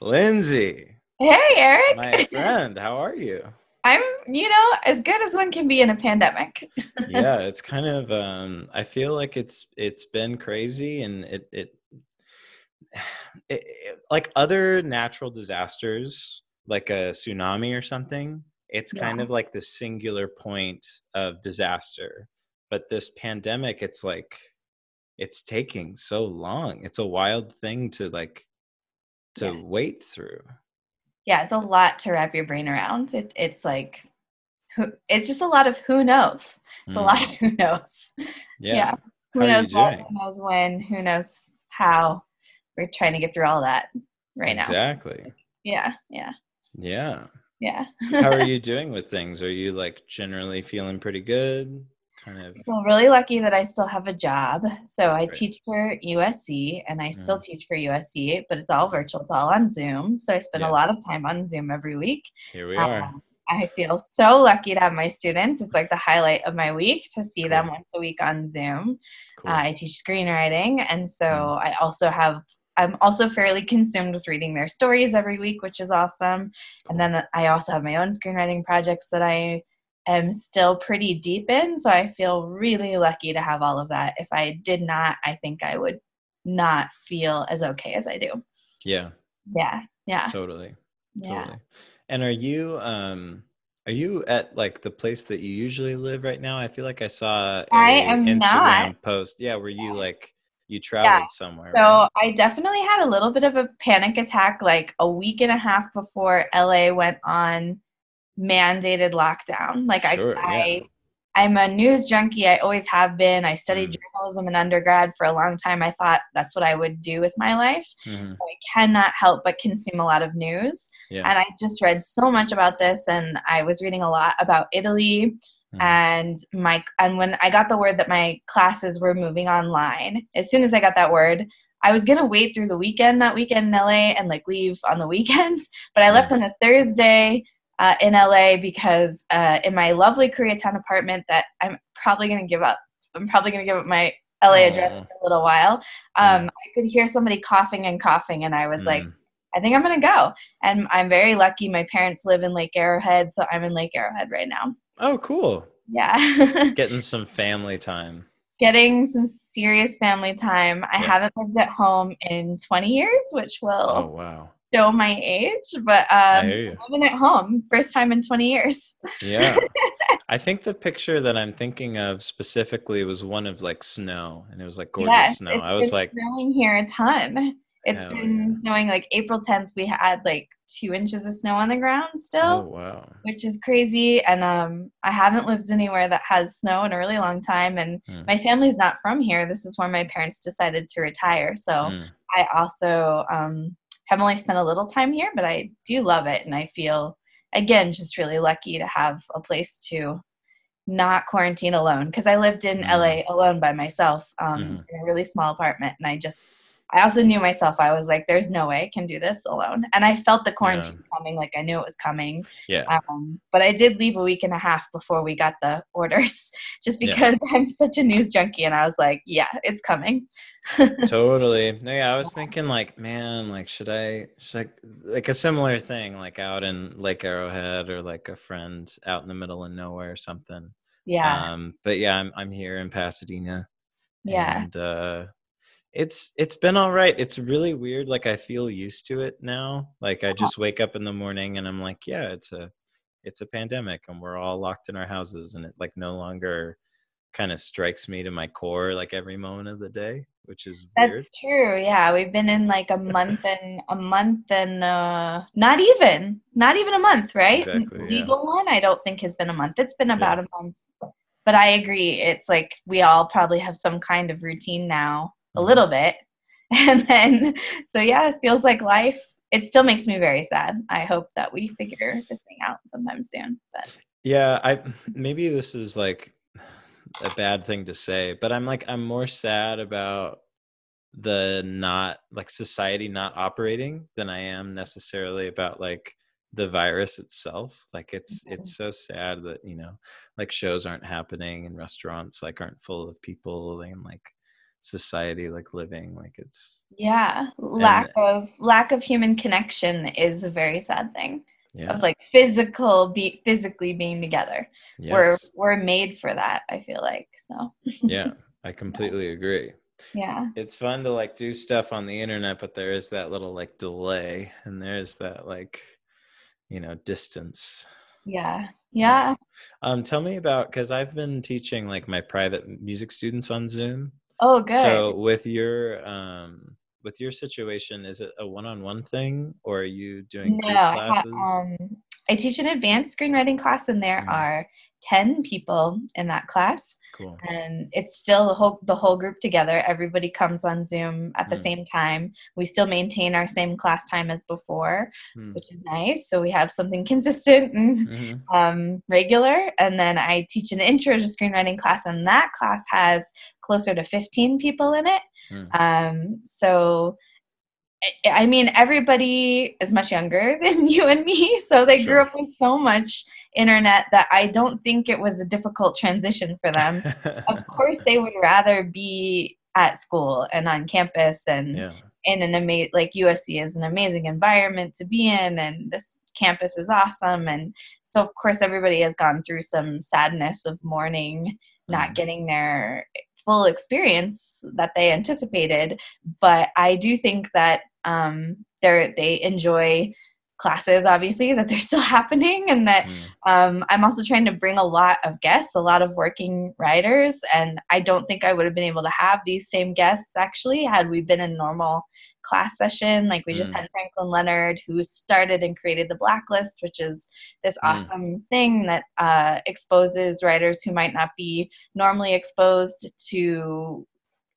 Lindsay, hey, Eric. my friend, how are you? I'm, you know, as good as one can be in a pandemic. yeah, it's kind of um I feel like it's it's been crazy and it it, it, it like other natural disasters like a tsunami or something, it's kind of like the singular point of disaster. But this pandemic it's like it's taking so long. It's a wild thing to like to Yeah. wait through. yeah, it's a lot to wrap your brain around. It, it's like, who, it's just a lot of who knows. It's a lot Mm, of who knows. yeah. yeah. Who knows what, who knows when, who knows how. We're trying to get through all that right now. Exactly. Yeah, yeah, Yeah. yeah. How are you doing with things? Are you like generally feeling pretty good? Kind of. feel really lucky that I still have a job. So I Great. teach for USC and I still Mhm. teach for USC, but it's all virtual. It's all on Zoom. So I spend Yeah. a lot of time on Zoom every week. Here we are. Um, I feel so lucky to have my students. It's like the highlight of my week to see them once a week on Zoom. Cool. Uh, I teach screenwriting, and so Mm. I also have. I'm also fairly consumed with reading their stories every week, which is awesome. And then I also have my own screenwriting projects that I am still pretty deep in. So I feel really lucky to have all of that. If I did not, I think I would not feel as okay as I do. yeah, Yeah, yeah, totally. yeah. Totally. And are you um are you at like the place that you usually live right now? I feel like I saw a I am Instagram not. post. Yeah, were you like you traveled somewhere? So right? I definitely had a little bit of a panic attack like a week and a half before LA went on mandated lockdown. Like Sure, I, yeah. I I'm a news junkie. I always have been. I studied Mm. journalism in undergrad for a long time. I thought that's what I would do with my life. Mhm. I cannot help but consume a lot of news. Yeah. And I just read so much about this and I was reading a lot about Italy Mhm. and my and when I got the word that my classes were moving online, as soon as I got that word, I was gonna wait through the weekend that weekend in LA and like leave on the weekends. But I left on a Thursday uh, in LA because uh, in my lovely Koreatown apartment that I'm probably gonna give up. I'm probably gonna give up my LA address for a little while. Um, I could hear somebody coughing and coughing, and I was like, Mm. I think I'm gonna go. And I'm very lucky. My parents live in Lake Arrowhead, so I'm in Lake Arrowhead right now. Oh, cool. Yeah. Getting some family time. Getting some serious family time. I Yeah. haven't lived at home in 20 years, which will. Oh, wow. Show my age, but um, living at home, first time in 20 years. Yeah. I think the picture that I'm thinking of specifically was one of like snow, and it was like gorgeous yes, snow. I was like, snowing here a ton. It's Hell been yeah. snowing like April 10th. We had like two inches of snow on the ground oh still. wow. which is crazy. And um, I haven't lived anywhere that has snow in a really long time. And Hmm. my family's not from here. This is where my parents decided to retire. So Mm. I also um, have only spent a little time here, but I do love it. And I feel, again, just really lucky to have a place to not quarantine alone because I lived in Mhm. LA alone by myself um, Mhm. in a really small apartment. And I just, I also knew myself, I was like, there's no way I can do this alone. And I felt the quarantine coming, like I knew it was coming. Yeah. Um, but I did leave a week and a half before we got the orders, just Yeah. because I'm such a news junkie, and I was like, "Yeah, it's coming." totally no, yeah i was thinking like man like should i should i like a similar thing like out in lake arrowhead or like a friend out in the middle of nowhere or something Yeah, um but yeah i'm, I'm here in pasadena yeah, and uh it's it's been all right it's really weird like i feel used to it now like i just wake up in the morning and i'm like yeah it's a it's a pandemic and we're all locked in our houses and it like no longer kind of strikes me to my core like every moment of the day which is weird that's true. Yeah, we've been in like a month and a month and uh, not even, not even a month, right? Exactly, yeah. Legal one, I don't think has been a month. It's been about a month. But I agree. It's like we all probably have some kind of routine now, a Mhm. little bit, and then so yeah, it feels like life. It still makes me very sad. I hope that we figure this thing out sometime soon. But Yeah, I maybe this is like a bad thing to say, but I'm like I'm more sad about the not like society not operating than I am necessarily about like the virus itself. Like it's Mhm. it's so sad that, you know, like shows aren't happening and restaurants like aren't full of people and like society like living like it's yeah lack and, of lack of human connection is a very sad thing yeah. of like physical be physically being together. Yes. we're we're made for that i feel like so. Yeah i completely yeah. agree. Yeah. It's fun to like do stuff on the internet but there is that little like delay and there's that like you know distance. Yeah yeah. um tell me about because i've been teaching like my private music students on zoom Oh, good. So with your um with your situation, is it a one-on-one thing, or are you doing no, classes? I, um, I teach an advanced screenwriting class, and there mm. are 10 people in that class cool. and it's still the whole the whole group together everybody comes on zoom at the mm. same time we still maintain our same class time as before mm. which is nice so we have something consistent and mm-hmm. um, regular and then i teach an intro to screenwriting class and that class has closer to 15 people in it mm. um, so I mean, everybody is much younger than you and me, so they sure. grew up with so much internet that I don't think it was a difficult transition for them. of course, they would rather be at school and on campus and yeah. in an amazing, like USC is an amazing environment to be in, and this campus is awesome. And so, of course, everybody has gone through some sadness of mourning, not mm. getting their full experience that they anticipated. But I do think that um, they they enjoy classes obviously that they're still happening and that mm. um, i'm also trying to bring a lot of guests a lot of working writers and i don't think i would have been able to have these same guests actually had we been in normal class session like we mm. just had franklin leonard who started and created the blacklist which is this mm. awesome thing that uh, exposes writers who might not be normally exposed to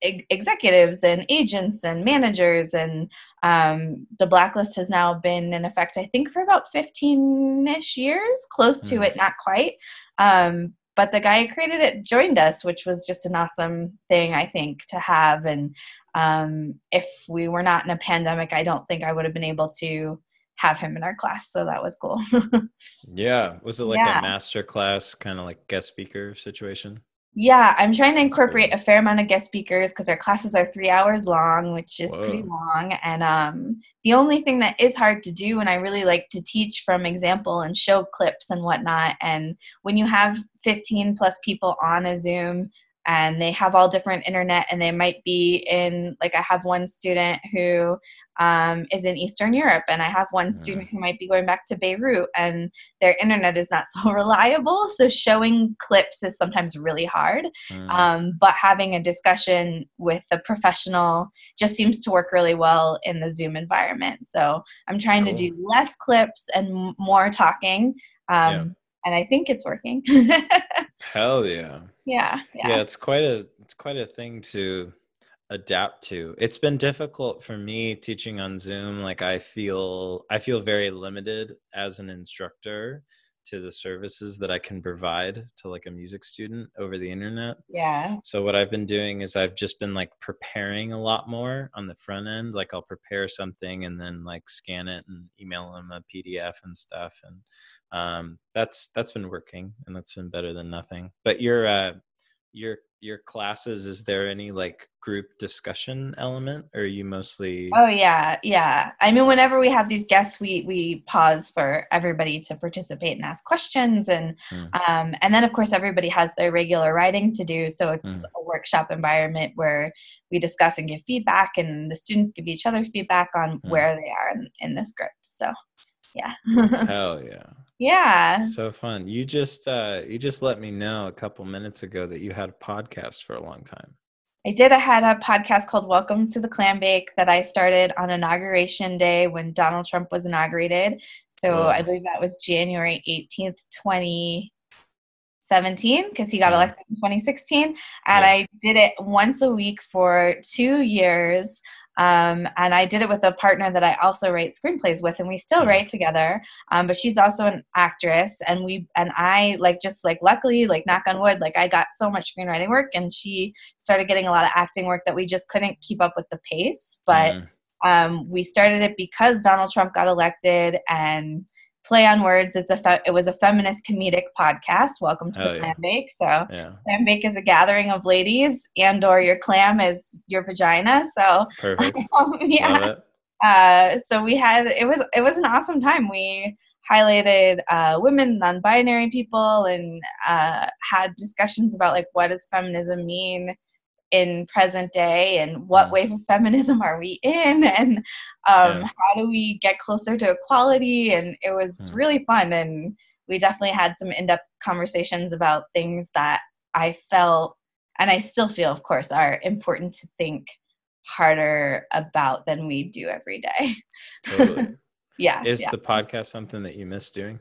executives and agents and managers and um, the blacklist has now been in effect i think for about 15ish years close to mm. it not quite. Um, but the guy who created it joined us which was just an awesome thing i think to have. And um, if we were not in a pandemic i don't think i would have been able to have him in our class so that was cool. Yeah. Was it like yeah. a master class kind of like guest speaker situation yeah, I'm trying to incorporate a fair amount of guest speakers because our classes are three hours long, which is Whoa. pretty long. And um, the only thing that is hard to do, and I really like to teach from example and show clips and whatnot. And when you have 15 plus people on a Zoom, and they have all different internet and they might be in like i have one student who um, is in Eastern Europe, and I have one student who might be going back to Beirut, and their internet is not so reliable. So showing clips is sometimes really hard. Mm. Um, but having a discussion with a professional just seems to work really well in the Zoom environment. So I'm trying cool. to do less clips and more talking. Um, yeah. And I think it's working. Hell yeah. yeah. Yeah. Yeah. It's quite a it's quite a thing to adapt to it's been difficult for me teaching on zoom like i feel i feel very limited as an instructor to the services that i can provide to like a music student over the internet yeah so what i've been doing is i've just been like preparing a lot more on the front end like i'll prepare something and then like scan it and email them a pdf and stuff and um, that's that's been working and that's been better than nothing but you're uh your your classes is there any like group discussion element or are you mostly oh yeah yeah i mean whenever we have these guests we we pause for everybody to participate and ask questions and mm. um, and then of course everybody has their regular writing to do so it's mm. a workshop environment where we discuss and give feedback and the students give each other feedback on mm. where they are in, in the script so yeah hell yeah yeah. So fun. You just uh you just let me know a couple minutes ago that you had a podcast for a long time. I did. I had a podcast called welcome to the clam bake that i started on inauguration day when donald trump was inaugurated. So i believe that was january 18th 2017 because he got yeah. elected in 2016 and yeah. i did it once a week for two years um, and I did it with a partner that I also write screenplays with, and we still mm-hmm. write together. Um, but she's also an actress, and we and I like just like luckily, like knock on wood, like I got so much screenwriting work, and she started getting a lot of acting work that we just couldn't keep up with the pace. But mm. um, we started it because Donald Trump got elected, and play on words. It's a fe- it was a feminist comedic podcast. Welcome to the yeah. Clam Bake. So Yeah. Clam Bake is a gathering of ladies, and or your clam is your vagina. So Perfect. yeah. Love it. Uh, so we had it was it was an awesome time. We highlighted uh, women, non-binary people, and uh, had discussions about like what does feminism mean in present day, and what Mm. wave of feminism are we in, and um, Yeah. how do we get closer to equality? And it was Mm. really fun, and we definitely had some in-depth conversations about things that I felt, and I still feel, of course, are important to think harder about than we do every day. Totally. Yeah. Is yeah. the podcast something that you miss doing?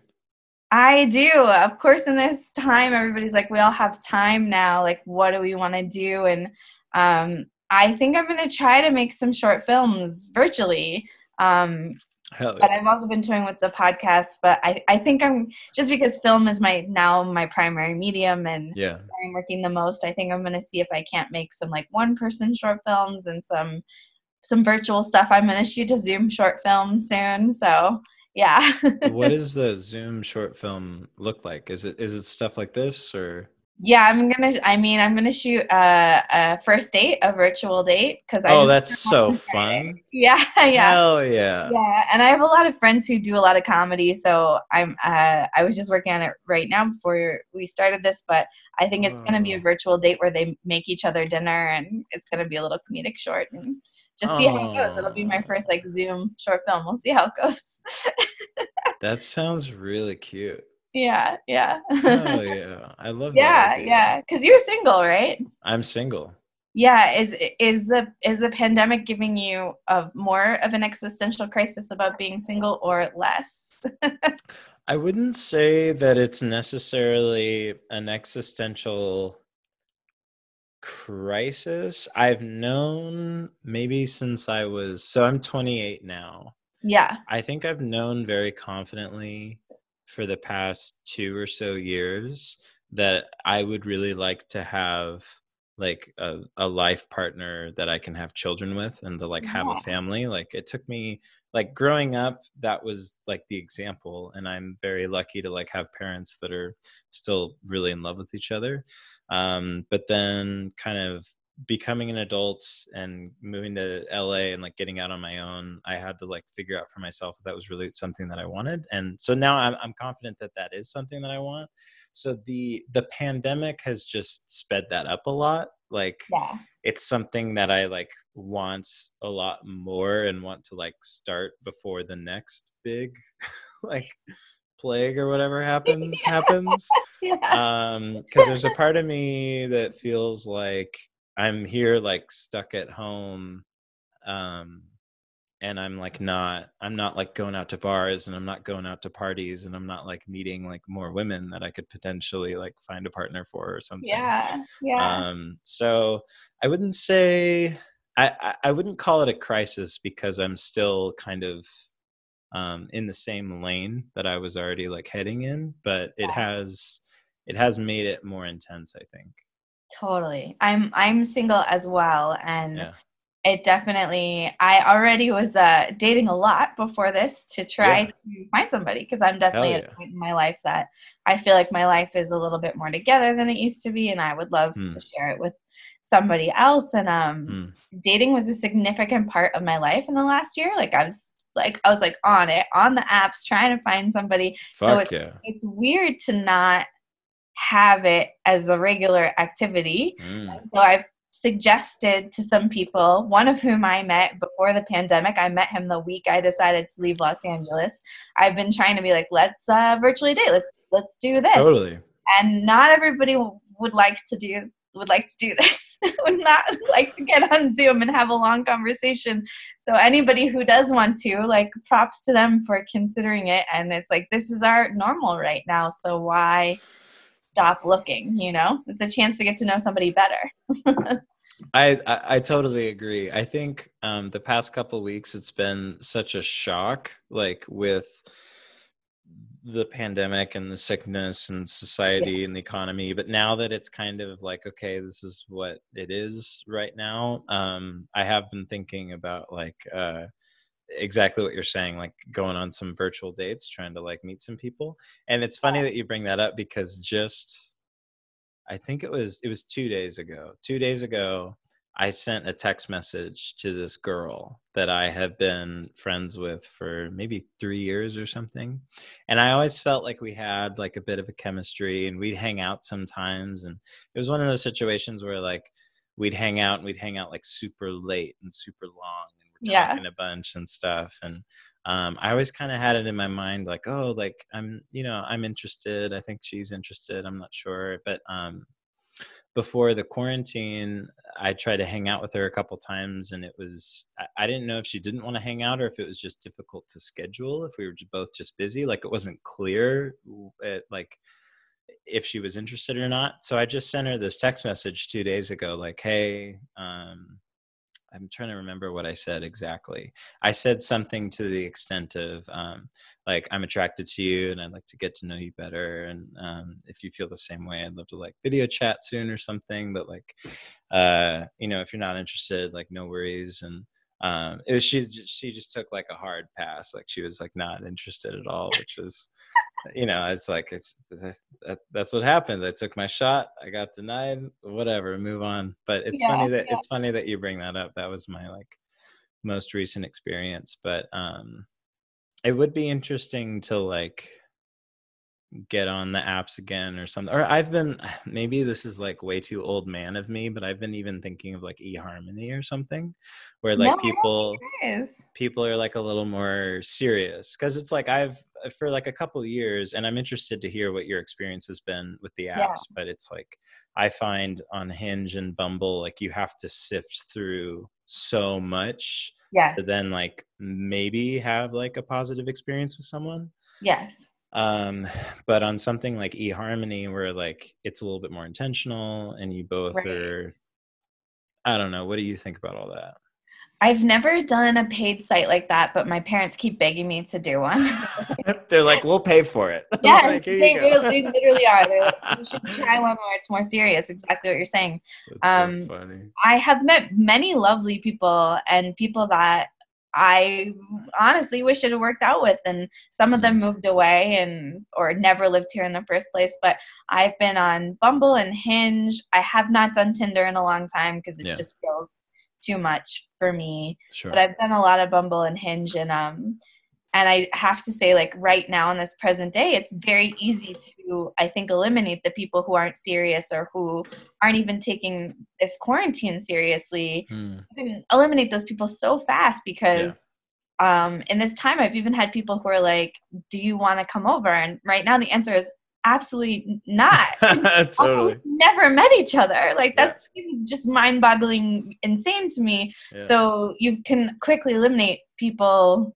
I do. Of course, in this time, everybody's like, we all have time now. Like, what do we want to do? And um, I think I'm going to try to make some short films virtually. Um, Hell but. I've also been toying with the podcast. But I, I think I'm just because film is my now my primary medium and Yeah. I'm working the most. I think I'm going to see if I can't make some like one person short films and some some virtual stuff. I'm going to shoot a Zoom short film soon. So yeah. what does the Zoom short film look like? Is it is it stuff like this or Yeah, I'm gonna. I mean, I'm gonna shoot a, a first date, a virtual date, because Oh, that's so fun. Yeah, yeah, Hell yeah. yeah. And I have a lot of friends who do a lot of comedy, so I'm. Uh, I was just working on it right now before we started this, but I think it's gonna be a Oh. virtual date where they make each other dinner, and it's gonna be a little comedic short, and just see how it goes. Oh. It'll be my Oh. first like Zoom short film. We'll see how it goes. That sounds really cute. yeah, yeah. Oh yeah. I love that. yeah, yeah. Because you're single, right? I'm single. yeah is is the is the pandemic giving you a more of an existential crisis about being single or less I wouldn't say that it's necessarily an existential crisis. I've known maybe since I was so I'm 28 now. yeah I think I've known very confidently for the past two or so years that I would really like to have like a, a life partner that I can have children with and to like have a family. Like it took me like growing up, that was like the example. And I'm very lucky to like have parents that are still really in love with each other. Um, but then kind of becoming an adult and moving to LA and like getting out on my own, I had to like figure out for myself if that was really something that I wanted. And so now I'm, I'm confident that that is something that I want. So the the pandemic has just sped that up a lot. Like yeah it's something that I like want a lot more and want to like start before the next big like plague or whatever happens happens. Yeah. Um because there's a part of me that feels like i'm here like stuck at home um and i'm like not i'm not like going out to bars and i'm not going out to parties and i'm not like meeting like more women that i could potentially like find a partner for or something. Yeah yeah. Um so i wouldn't say I, I i wouldn't call it a crisis because i'm still kind of um in the same lane that i was already like heading in but it Yeah. has it has made it more intense i think totally i'm i'm single as well and yeah it definitely i already was uh dating a lot before this to try Yeah. to find somebody because i'm definitely at a point in my life that i feel like my life is a little bit more together than it used to be and i would love Hmm. to share it with somebody else and um Mm. dating was a significant part of my life in the last year like i was like i was like on it on the apps trying to find somebody So fuck it's- yeah it's weird to not have it as a regular activity Mm. so I've suggested to some people, one of whom I met before the pandemic. I met him the week I decided to leave Los Angeles. I've been trying to be like, let's uh, virtually date. Let's let's do this. totally And not everybody w- would like to do would like to do this. would not like to get on Zoom and have a long conversation. So anybody who does want to, like, props to them for considering it. And it's like this is our normal right now. So why? stop looking you know it's a chance to get to know somebody better I, I I totally agree. I think um, the past couple weeks it's been such a shock, like with the pandemic and the sickness and society and the economy. But now that it's kind of like, okay, this is what it is right now. Um, I have been thinking about like uh, exactly what you're saying like going on some virtual dates trying to like meet some people and it's funny that you bring that up because just i think it was it was 2 days ago 2 days ago i sent a text message to this girl that i have been friends with for maybe 3 years or something and i always felt like we had like a bit of a chemistry and we'd hang out sometimes and it was one of those situations where like we'd hang out and we'd hang out like super late and super long yeah. talking a bunch and stuff and um, i always kind of had it in my mind like oh like i'm you know i'm interested. I think she's interested. I'm not sure. But um, before the quarantine i tried to hang out with her a couple times and it was I, I didn't know if she didn't want to hang out or if it was just difficult to schedule if we were both just busy like it wasn't clear it, like if she was interested or not. So i just sent her this text message two days ago like hey um, I'm trying to remember what I said exactly. I said something to the extent of um, like I'm attracted to you and I'd like to get to know you better and um, if you feel the same way I'd love to like video chat soon or something but like uh, you know if you're not interested like no worries and um, it was she she just took like a hard pass like she was like not interested at all which was you know, it's like it's that, that's what happened. I took my shot. I got denied. Whatever, move on. But it's yeah, funny that yeah. it's funny that you bring that up. That was my like most recent experience. But um, it would be interesting to like get on the apps again or something. Or I've been maybe this is like way too old man of me, but I've been even thinking of like eHarmony or something where like no, people people are like a little more serious cuz it's like I've uh, for like a couple of years and I'm interested to hear what your experience has been with the apps, yeah. but it's like I find on Hinge and Bumble like you have to sift through so much yeah. to then like maybe have like a positive experience with someone. Yes um but on something like eharmony where like it's a little bit more intentional and you both right. are i don't know what do you think about all that I've never done a paid site like that, but my parents keep begging me to do one. They're like, "We'll pay for it." Yeah, like, they, really, they literally are. They're like, "You should try one where it's more serious." Exactly what you're saying. That's um, so funny. I have met many lovely people and people that I honestly wish it had worked out with. And some of them mm. moved away and or never lived here in the first place. But I've been on Bumble and Hinge. I have not done Tinder in a long time because it yeah. just feels too much for me. Sure. But I've done a lot of Bumble and Hinge and um and i have to say like right now in this present day it's very easy to i think eliminate the people who aren't serious or who aren't even taking this quarantine seriously mm. you can eliminate those people so fast because yeah. um in this time i've even had people who are like do you want to come over and right now the answer is absolutely not totally never met each other like that yeah. seems just mind-boggling insane to me yeah. so you can quickly eliminate people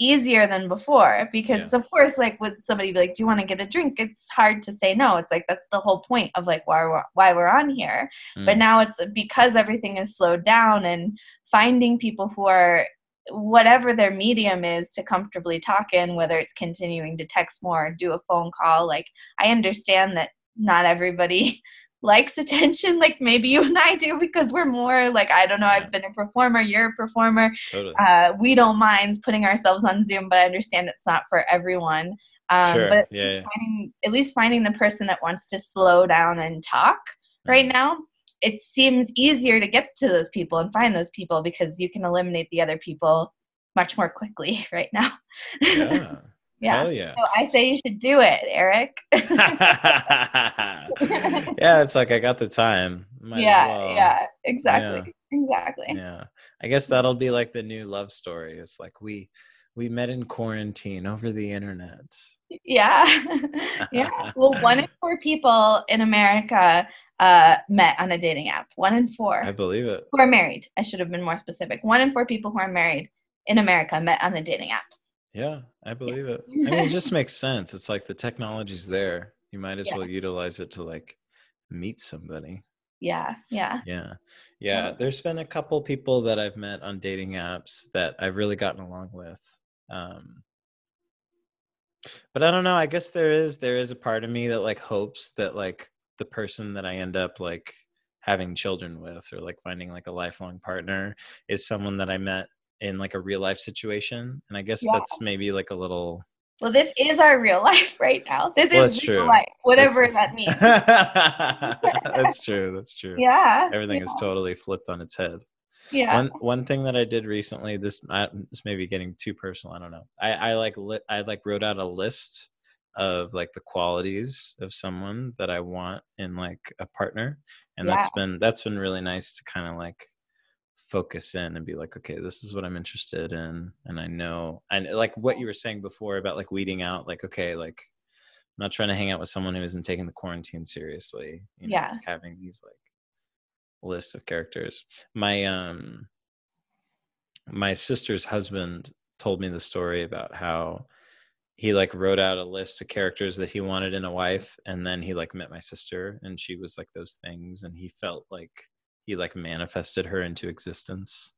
easier than before because yeah. of course like with somebody like do you want to get a drink it's hard to say no it's like that's the whole point of like why we're, why we're on here mm. but now it's because everything is slowed down and finding people who are whatever their medium is to comfortably talk in whether it's continuing to text more do a phone call like i understand that not everybody likes attention like maybe you and I do because we're more like I don't know I've been a performer you're a performer totally. uh, we don't mind putting ourselves on Zoom but I understand it's not for everyone um, sure. but yeah, finding, at least finding the person that wants to slow down and talk right mm. now it seems easier to get to those people and find those people because you can eliminate the other people much more quickly right now yeah yeah. Yeah. So I say you should do it, Eric. yeah, it's like I got the time. Might yeah, well. yeah, exactly. Yeah. Exactly. Yeah. I guess that'll be like the new love story. It's like we we met in quarantine over the internet. Yeah. yeah. Well, one in four people in America uh, met on a dating app. One in four. I believe it. Who are married. I should have been more specific. One in four people who are married in America met on a dating app. Yeah, I believe it. I mean, it just makes sense. It's like the technology's there. You might as yeah. well utilize it to like meet somebody. Yeah, yeah. Yeah. Yeah, there's been a couple people that I've met on dating apps that I've really gotten along with. Um but I don't know, I guess there is there is a part of me that like hopes that like the person that I end up like having children with or like finding like a lifelong partner is someone that I met in like a real life situation and i guess Yeah. that's maybe like a little Well, this is our real life right now. This Well, is real true. life, whatever That's- that means. that's true that's true Yeah. everything yeah, is totally flipped on its head Yeah. one one thing that i did recently this I, this may be getting too personal i don't know i i like lit, i like wrote out a list of like the qualities of someone that i want in like a partner and that's been that's been really nice to kind of like focus in and be like okay this is what i'm interested in and i know and like what you were saying before about like weeding out like okay like i'm not trying to hang out with someone who isn't taking the quarantine seriously you know, Yeah. like having these like list of characters my um my sister's husband told me the story about how he like wrote out a list of characters that he wanted in a wife and then he like met my sister and she was like those things and he felt like he like manifested her into existence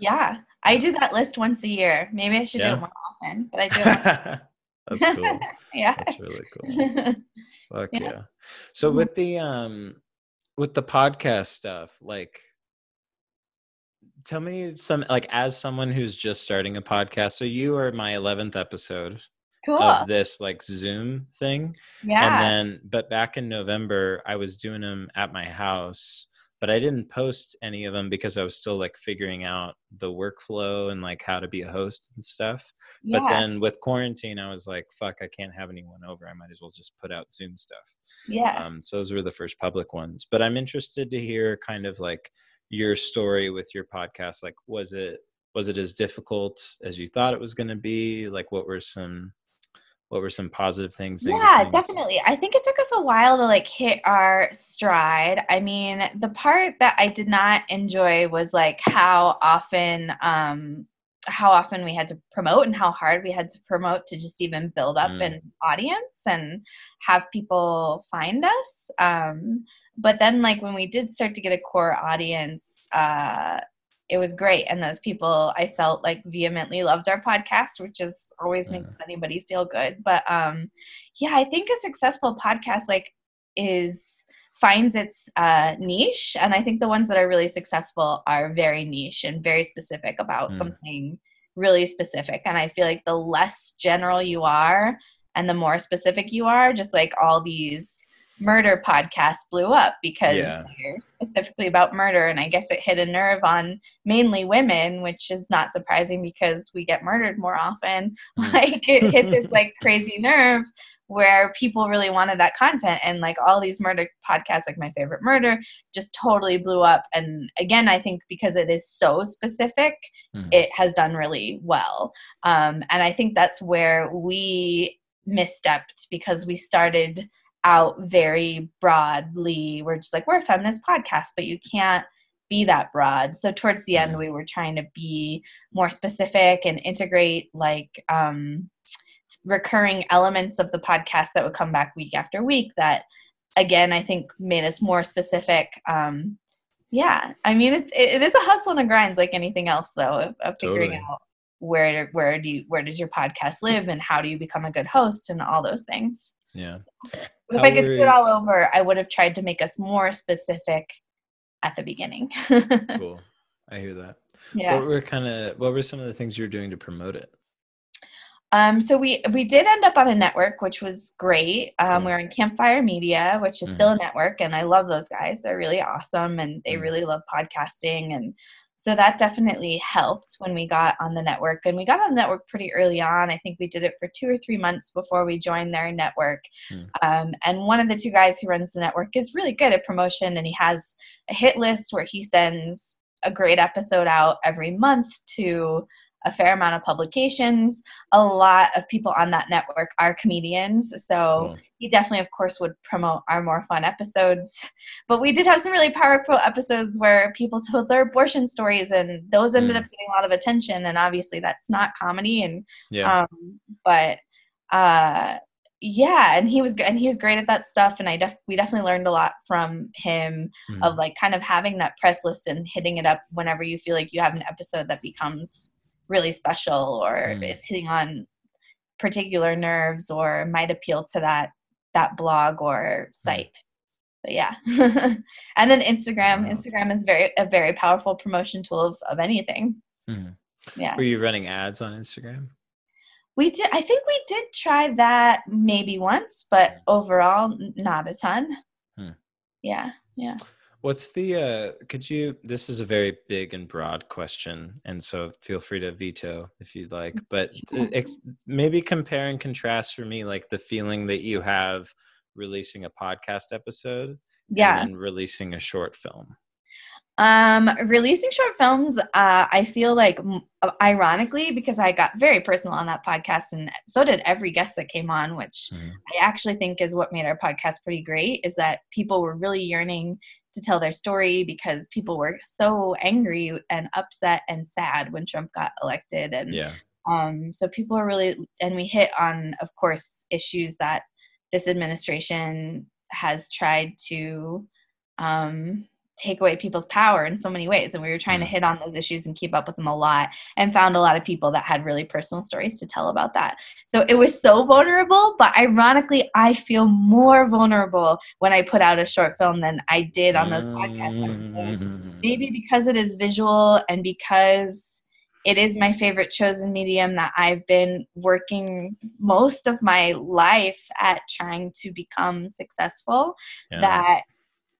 Yeah. I do that list once a year. Maybe I should do it more often, but I do that's cool yeah. that's really cool Fuck Yeah. yeah. So Mhm. with the um with the podcast stuff, like tell me some like as someone who's just starting a podcast. So you are my 11th episode cool. of this like Zoom thing. yeah. And then but back in November I was doing them at my house, but I didn't post any of them because I was still like figuring out the workflow and like how to be a host and stuff. yeah. But then with quarantine I was like fuck, I can't have anyone over. I might as well just put out Zoom stuff yeah. um, so those were the first public ones but i'm interested to hear kind of like your story with your podcast like was it was it as difficult as you thought it was going to be like what were some what were some positive things yeah definitely. I think it took us a while to like hit our stride. I mean the part that i did not enjoy was like how often um how often we had to promote and how hard we had to promote to just even build up Mm. an audience and have people find us. Um but then like when we did start to get a core audience uh it was great and those people i felt like vehemently loved our podcast which is always Mm. makes anybody feel good but um yeah i think a successful podcast like is finds its uh, niche and i think the ones that are really successful are very niche and very specific about Mm. something really specific and i feel like the less general you are and the more specific you are just like all these murder podcast blew up because Yeah. they're specifically about murder and i guess it hit a nerve on mainly women which is not surprising because we get murdered more often Mm. like it hit this like crazy nerve where people really wanted that content and like all these murder podcasts like my favorite murder just totally blew up and again i think because it is so specific Mhm. it has done really well um, and i think that's where we misstepped because we started out very broadly we're just like we're a feminist podcast but you can't be that broad so towards the end Mhm. we were trying to be more specific and integrate like um, recurring elements of the podcast that would come back week after week that again i think made us more specific um, yeah i mean it's it, it is a hustle and a grind like anything else though of, of figuring Totally. out where where do you where does your podcast live and how do you become a good host and all those things yeah if How i could do it all over i would have tried to make us more specific at the beginning cool i hear that yeah what were kind of what were some of the things you were doing to promote it Um, so we we did end up on a network, which was great. Um, Cool. Mm-hmm. We were in Campfire Media, which is still a network, and I love those guys. They're really awesome, and they Mhm. really love podcasting, and so that definitely helped when we got on the network. And we got on the network pretty early on. I think we did it for two or three months before we joined their network. Mm. Um, and one of the two guys who runs the network is really good at promotion, and he has a hit list where he sends a great episode out every month to a fair amount of publications. A lot of people on that network are comedians, so he definitely, of course, would promote our more fun episodes. But we did have some really powerful episodes where people told their abortion stories, and those ended Mm. up getting a lot of attention. And obviously, that's not comedy, and yeah um, but uh, yeah, and he was and he was great at that stuff. And I def- we definitely learned a lot from him Mhm. of like kind of having that press list and hitting it up whenever you feel like you have an episode that becomes really special or Mm. is hitting on particular nerves or might appeal to that that blog or site but yeah and then instagram Wow. instagram is very a very powerful promotion tool of, of anything Mhm. Yeah. Were you running ads on Instagram? We did. I think we did try that maybe once, but overall, not a ton. Hmm. Yeah. Yeah. What's the uh could you this is a very big and broad question and so feel free to veto if you'd like but ex- maybe compare and contrast for me like the feeling that you have releasing a podcast episode Yeah. and releasing a short film. Um, releasing short films, uh, I feel like, ironically, because I got very personal on that podcast, and so did every guest that came on, which Mhm. I actually think is what made our podcast pretty great. Is that people were really yearning to tell their story because people were so angry and upset and sad when Trump got elected, and Yeah. um, so people are really, and we hit on, of course, issues that this administration has tried to um, take away people's power in so many ways. And we were trying to Mm. hit on those issues and keep up with them a lot and found a lot of people that had really personal stories to tell about that. So it was so vulnerable, but ironically, I feel more vulnerable when I put out a short film than I did on those podcast episodes Mm. maybe because it is visual and because it is my favorite chosen medium that I've been working most of my life at trying to become successful Yeah. that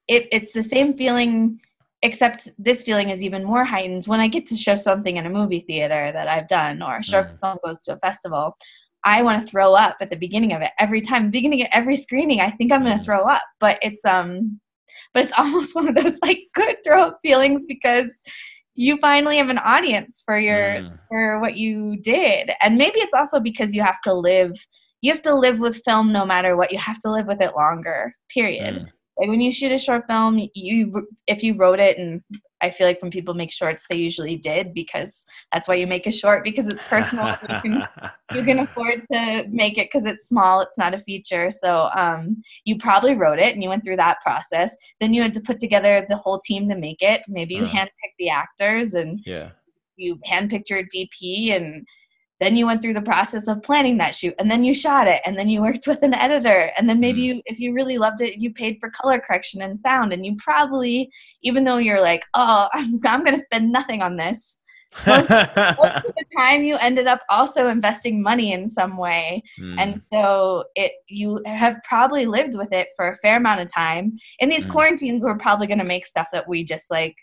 it, it's the same feeling except this feeling is even more heightened when I get to show something in a movie theater that I've done or a short Mm. film goes to a festival. I want to throw up at the beginning of it every time, beginning of every screening. I think I'm going Mm. to throw up, but it's um, but it's almost one of those like good throw up feelings because you finally have an audience for your Mm. for what you did, and maybe it's also because you have to live. You have to live with film no matter what. You have to live with it longer. Period Mm. Like when you shoot a short film you if you wrote it and i feel like when people make shorts they usually did because that's why you make a short because it's personal you can you can afford to make it because it's small it's not a feature so um, you probably wrote it and you went through that process then you had to put together the whole team to make it maybe you Uh. handpicked the actors and yeah. you handpicked your dp and then you went through the process of planning that shoot and then you shot it and then you worked with an editor and then maybe Mm. you if you really loved it you paid for color correction and sound and you probably even though you're like oh i'm, I'm going to spend nothing on this most of the time you ended up also investing money in some way Mm. and so it you have probably lived with it for a fair amount of time in these Mm. quarantines we're probably going to make stuff that we just like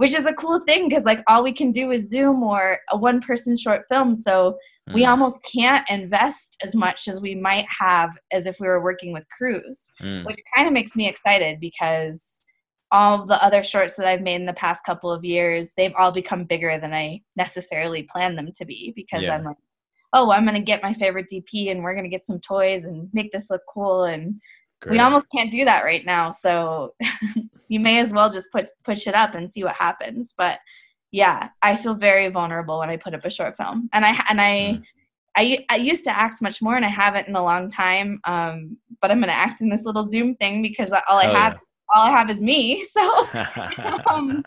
which is a cool thing because like all we can do is zoom or a one person short film so we Mm. almost can't invest as much as we might have as if we were working with crews Mm. which kind of makes me excited because all the other shorts that I've made in the past couple of years, they've all become bigger than I necessarily planned them to be because Yeah. I'm like, oh, I'm going to get my favorite DP and we're going to get some toys and make this look cool. And we almost can't do that right now. So you may as well just put, push it up and see what happens. But yeah, I feel very vulnerable when I put up a short film. And I, and I, Mm. I, I used to act much more and I haven't in a long time. Um, but I'm going to act in this little Zoom thing because all I Hell have, all I have is me. So, um,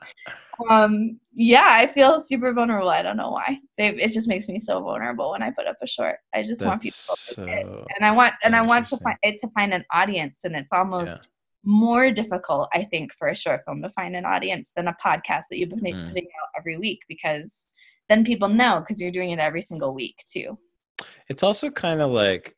um, yeah, I feel super vulnerable. I don't know why. They, it just makes me so vulnerable when I put up a short. I just want people to see it. so and I want and I want to find it to find an audience, and it's almost more difficult, I think, for a short film to find an audience than a podcast that you've been Mm. putting out every week because then people know because you're doing it every single week too. It's also kind of like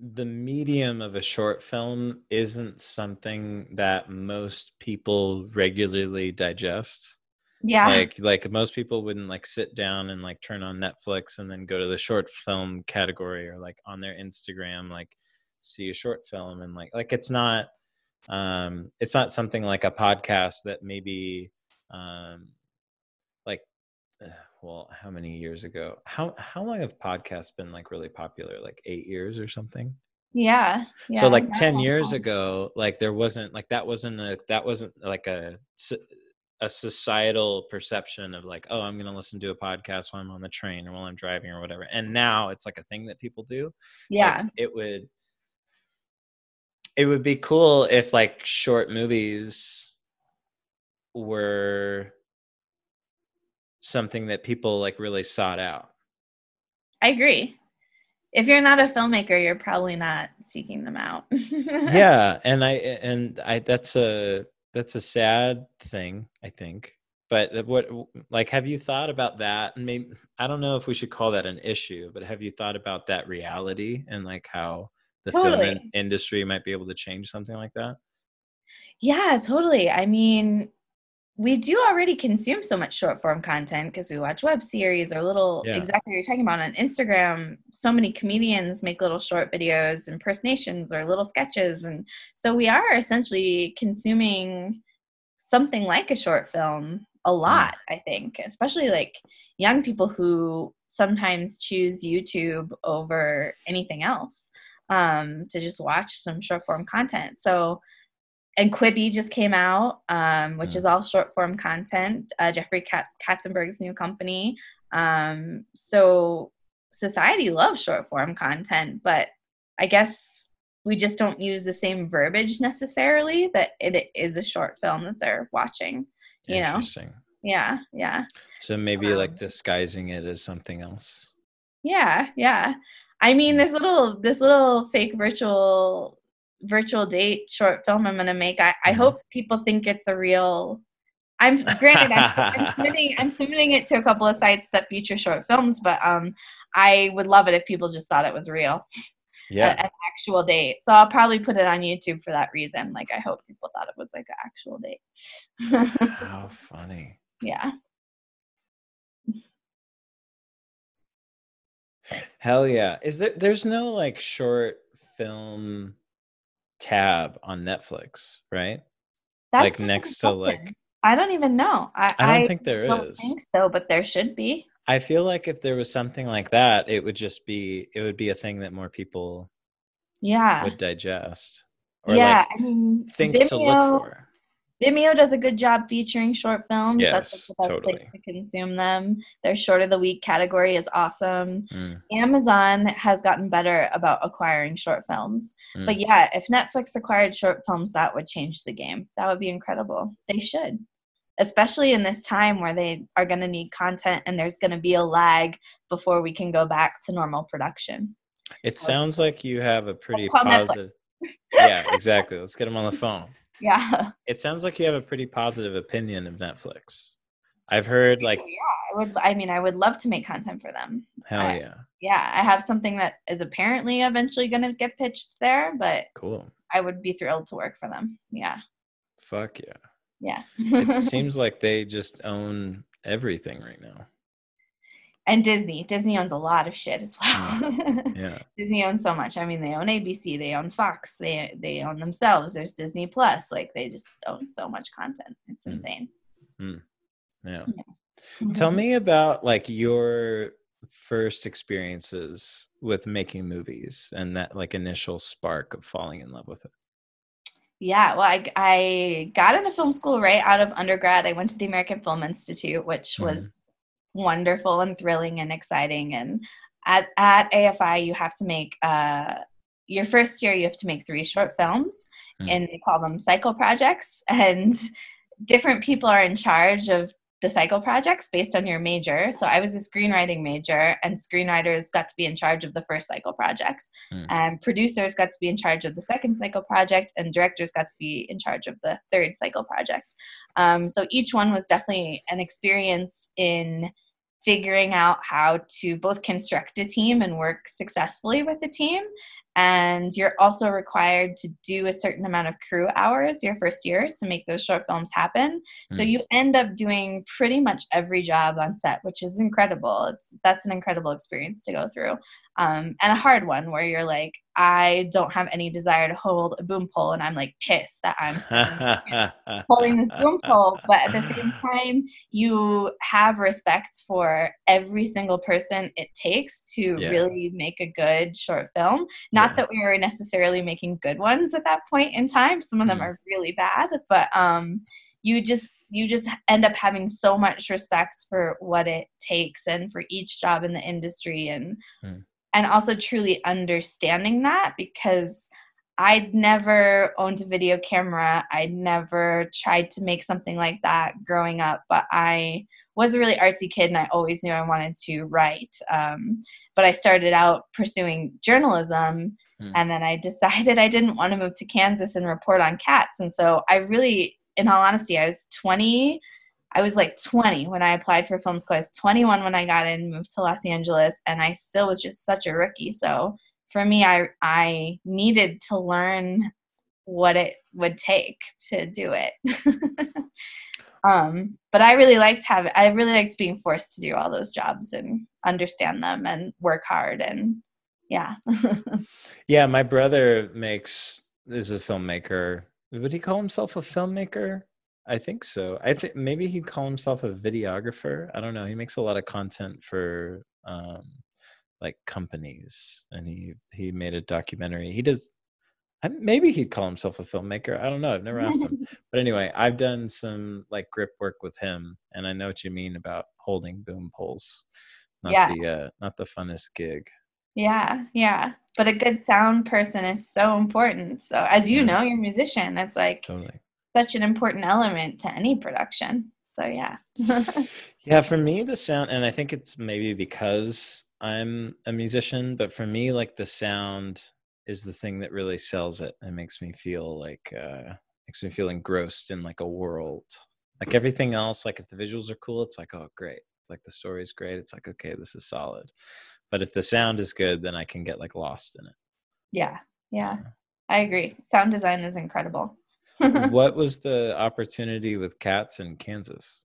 the medium of a short film isn't something that most people regularly digest. Yeah, Like like most people wouldn't like sit down and like turn on Netflix and then go to the short film category or like on their Instagram like see a short film and like like it's not um it's not something like a podcast that maybe um well how many years ago? How how long have podcasts been like really popular? Like 8 years or something? Yeah. yeah so like 10 years ago like there wasn't like that wasn't a that wasn't like a a societal perception of like oh i'm going to listen to a podcast while i'm on the train or while i'm driving or whatever. And now it's like a thing that people do. Like, Yeah, it would it would be cool if like short movies were something that people like really sought out I agree. If you're not a filmmaker, you're probably not seeking them out. yeah and i and i that's a that's a sad thing i think but what like have you thought about that and maybe i don't know if we should call that an issue but have you thought about that reality and like how the totally. film industry might be able to change something like that yeah totally i mean we do already consume so much short form content because we watch web series or little yeah. exactly what you're talking about on Instagram. So many comedians make little short videos, impersonations, or little sketches. And so we are essentially consuming something like a short film a mm. lot, I think, especially like young people who sometimes choose YouTube over anything else um, to just watch some short form content. So and Quibi just came out, um, which mm. is all short form content. Uh, Jeffrey Katz- Katzenberg's new company. Um, so society loves short form content, but I guess we just don't use the same verbiage necessarily that it is a short film that they're watching. You Interesting. know? Yeah, yeah. So maybe um, like disguising it as something else. Yeah, yeah. I mean, hmm. this little this little fake virtual virtual date short film I'm gonna make. I, I mm-hmm. hope people think it's a real. I'm granted I'm, I'm, submitting I'm submitting it to a couple of sites that feature short films, but um, I would love it if people just thought it was real. Yeah, an actual date. So I'll probably put it on YouTube for that reason. Like I hope people thought it was like an actual date. How funny. Yeah. Hell yeah. Is there there's no like short film tab on Netflix, right? That's like next to like I don't even know. I, I don't I think there don't is. Think so, but there should be. I feel like if there was something like that, it would just be it would be a thing that more people yeah would digest or yeah, like I mean, think Vimeo, to look for. Vimeo does a good job featuring short films. Yes, That's the best totally. to consume them. Their short of the week category is awesome. Mm. Amazon has gotten better about acquiring short films. Mm. But yeah, if Netflix acquired short films, that would change the game. That would be incredible. They should. Especially in this time where they are going to need content and there's going to be a lag before we can go back to normal production. It sounds like you have a pretty positive. yeah, exactly. Let's get them on the phone. Yeah. It sounds like you have a pretty positive opinion of Netflix. I've heard like yeah, I would I mean I would love to make content for them. Hell I, yeah. Yeah, I have something that is apparently eventually going to get pitched there, but Cool. I would be thrilled to work for them. Yeah. Fuck yeah. Yeah. it seems like they just own everything right now and Disney. Disney owns a lot of shit as well. Yeah. Disney owns so much. I mean, they own ABC, they own Fox, they they own themselves. There's Disney Plus. Like they just own so much content. It's mm. insane. Mm. Yeah. yeah. Mm-hmm. Tell me about like your first experiences with making movies and that like initial spark of falling in love with it. Yeah, well, I, I got into film school right out of undergrad. I went to the American Film Institute, which was mm wonderful and thrilling and exciting. And at, at AFI, you have to make uh, your first year, you have to make three short films, mm. and they call them cycle projects. And different people are in charge of the cycle projects based on your major. So I was a screenwriting major, and screenwriters got to be in charge of the first cycle project, mm. and producers got to be in charge of the second cycle project, and directors got to be in charge of the third cycle project. Um, so each one was definitely an experience in figuring out how to both construct a team and work successfully with a team and you're also required to do a certain amount of crew hours your first year to make those short films happen mm. so hmm. you end up doing pretty much every job on set which is incredible it's that's an incredible experience to go through um, and a hard one where you're like I don't have any desire to hold a boom pole, and I'm like pissed that I'm holding this boom pole. But at the same time, you have respect for every single person it takes to yeah. really make a good short film. Not yeah. that we were necessarily making good ones at that point in time. Some of them mm. are really bad, but um, you just you just end up having so much respect for what it takes and for each job in the industry and mm and also truly understanding that because I'd never owned a video camera. I'd never tried to make something like that growing up, but I was a really artsy kid and I always knew I wanted to write. Um, but I started out pursuing journalism mm. and then I decided I didn't want to move to Kansas and report on cats. And so I really, in all honesty, I was 20 I was like 20 when I applied for film school. I was 21 when I got in, moved to Los Angeles, and I still was just such a rookie. So for me, I I needed to learn what it would take to do it. um, but I really liked having. I really liked being forced to do all those jobs and understand them and work hard and yeah. yeah, my brother makes is a filmmaker. Would he call himself a filmmaker? I think so. I think maybe he'd call himself a videographer. I don't know. He makes a lot of content for um, like companies, and he he made a documentary. He does. Maybe he'd call himself a filmmaker. I don't know. I've never asked him. But anyway, I've done some like grip work with him, and I know what you mean about holding boom poles. Not yeah. the uh, not the funnest gig. Yeah, yeah. But a good sound person is so important. So as you yeah. know, you're a musician. It's like totally such an important element to any production. So yeah. yeah, for me the sound and I think it's maybe because I'm a musician, but for me like the sound is the thing that really sells it. It makes me feel like uh makes me feel engrossed in like a world. Like everything else, like if the visuals are cool, it's like, oh great. It's like the story is great. It's like, okay, this is solid. But if the sound is good, then I can get like lost in it. Yeah. Yeah. I agree. Sound design is incredible. what was the opportunity with cats in Kansas?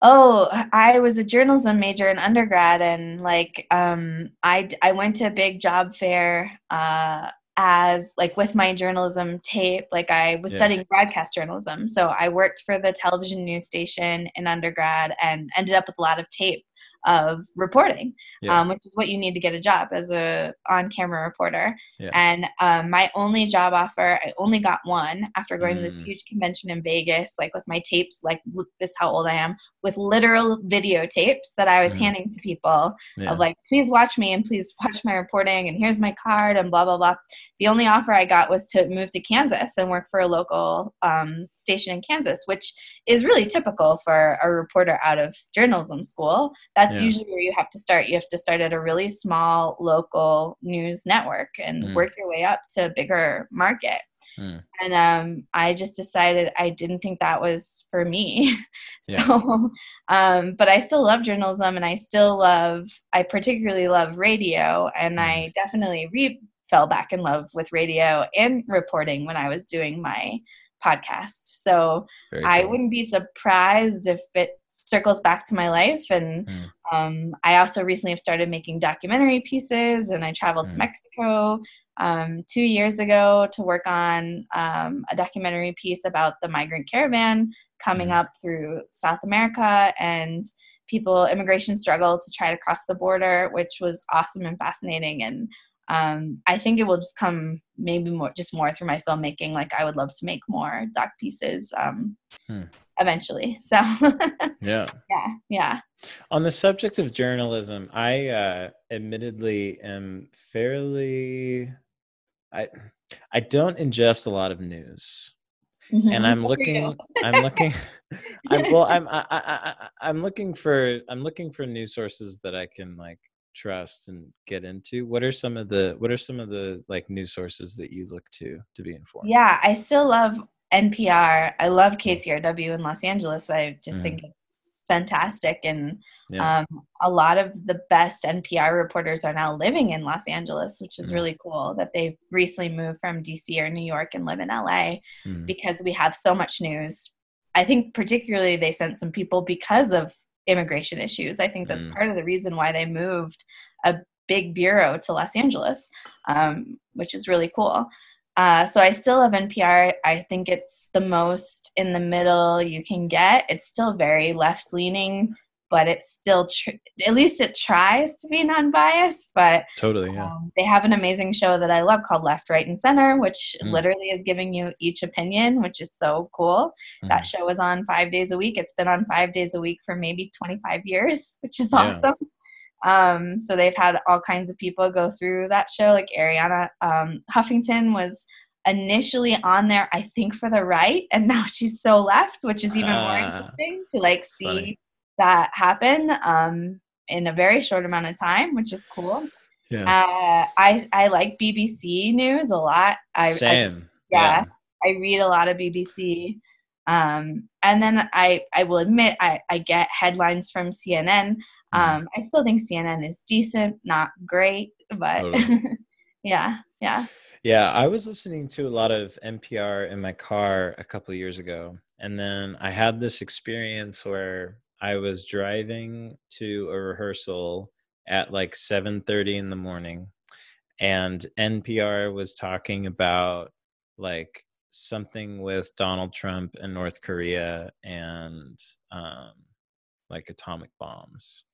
Oh, I was a journalism major in undergrad, and like um, I I went to a big job fair uh, as like with my journalism tape. Like I was yeah. studying broadcast journalism, so I worked for the television news station in undergrad, and ended up with a lot of tape of reporting, yeah. um, which is what you need to get a job as a on-camera reporter. Yeah. And um, my only job offer, I only got one after going mm. to this mm. huge convention in Vegas, like with my tapes, like this how old I am, with literal videotapes that I was mm. handing to people yeah. of like, please watch me and please watch my reporting and here's my card and blah blah blah. The only offer I got was to move to Kansas and work for a local um, station in Kansas, which is really typical for a reporter out of journalism school. That's yeah. usually where you have to start. You have to start at a really small local news network and mm. work your way up to a bigger market. Mm. And um, I just decided I didn't think that was for me. so, yeah. um, but I still love journalism and I still love, I particularly love radio. And mm. I definitely re- fell back in love with radio and reporting when I was doing my podcast. So. I wouldn't be surprised if it circles back to my life. And mm. um, I also recently have started making documentary pieces, and I traveled mm. to hmm. Mexico um, two years ago to work on um, a documentary piece about the migrant caravan coming mm. up through South America and people immigration struggle to try to cross the border, which was awesome and fascinating. And um, I think it will just come maybe more just more through my filmmaking. Like I would love to make more doc pieces um, hmm. eventually. So yeah, yeah, yeah. On the subject of journalism, I uh, admittedly am fairly. I I don't ingest a lot of news. Mm-hmm. And I'm looking, I'm looking, I'm well, I'm, I, I, I, I'm looking for, I'm looking for news sources that I can like trust and get into what are some of the what are some of the like news sources that you look to to be informed yeah i still love npr i love kcrw in los angeles i just mm. think it's fantastic and yeah. um, a lot of the best npr reporters are now living in los angeles which is mm. really cool that they've recently moved from dc or new york and live in la mm. because we have so much news i think particularly they sent some people because of immigration issues. I think that's mm. part of the reason why they moved a big bureau to Los Angeles, um, which is really cool. Uh, so I still love NPR. I think it's the most in the middle you can get. It's still very left leaning but it's still tr- at least it tries to be non-biased but totally yeah um, they have an amazing show that i love called left right and center which mm. literally is giving you each opinion which is so cool mm. that show is on five days a week it's been on five days a week for maybe 25 years which is awesome yeah. um, so they've had all kinds of people go through that show like arianna um, huffington was initially on there i think for the right and now she's so left which is even uh, more ah. interesting to like see funny that happen um, in a very short amount of time, which is cool. Yeah. Uh, I I like BBC news a lot. I, Same. I, yeah, yeah, I read a lot of BBC. Um, and then I, I will admit I, I get headlines from CNN. Mm-hmm. Um, I still think CNN is decent, not great, but Totally. yeah, yeah. Yeah, I was listening to a lot of NPR in my car a couple of years ago, and then I had this experience where I was driving to a rehearsal at like 7:30 in the morning and NPR was talking about like something with Donald Trump and North Korea and um like atomic bombs.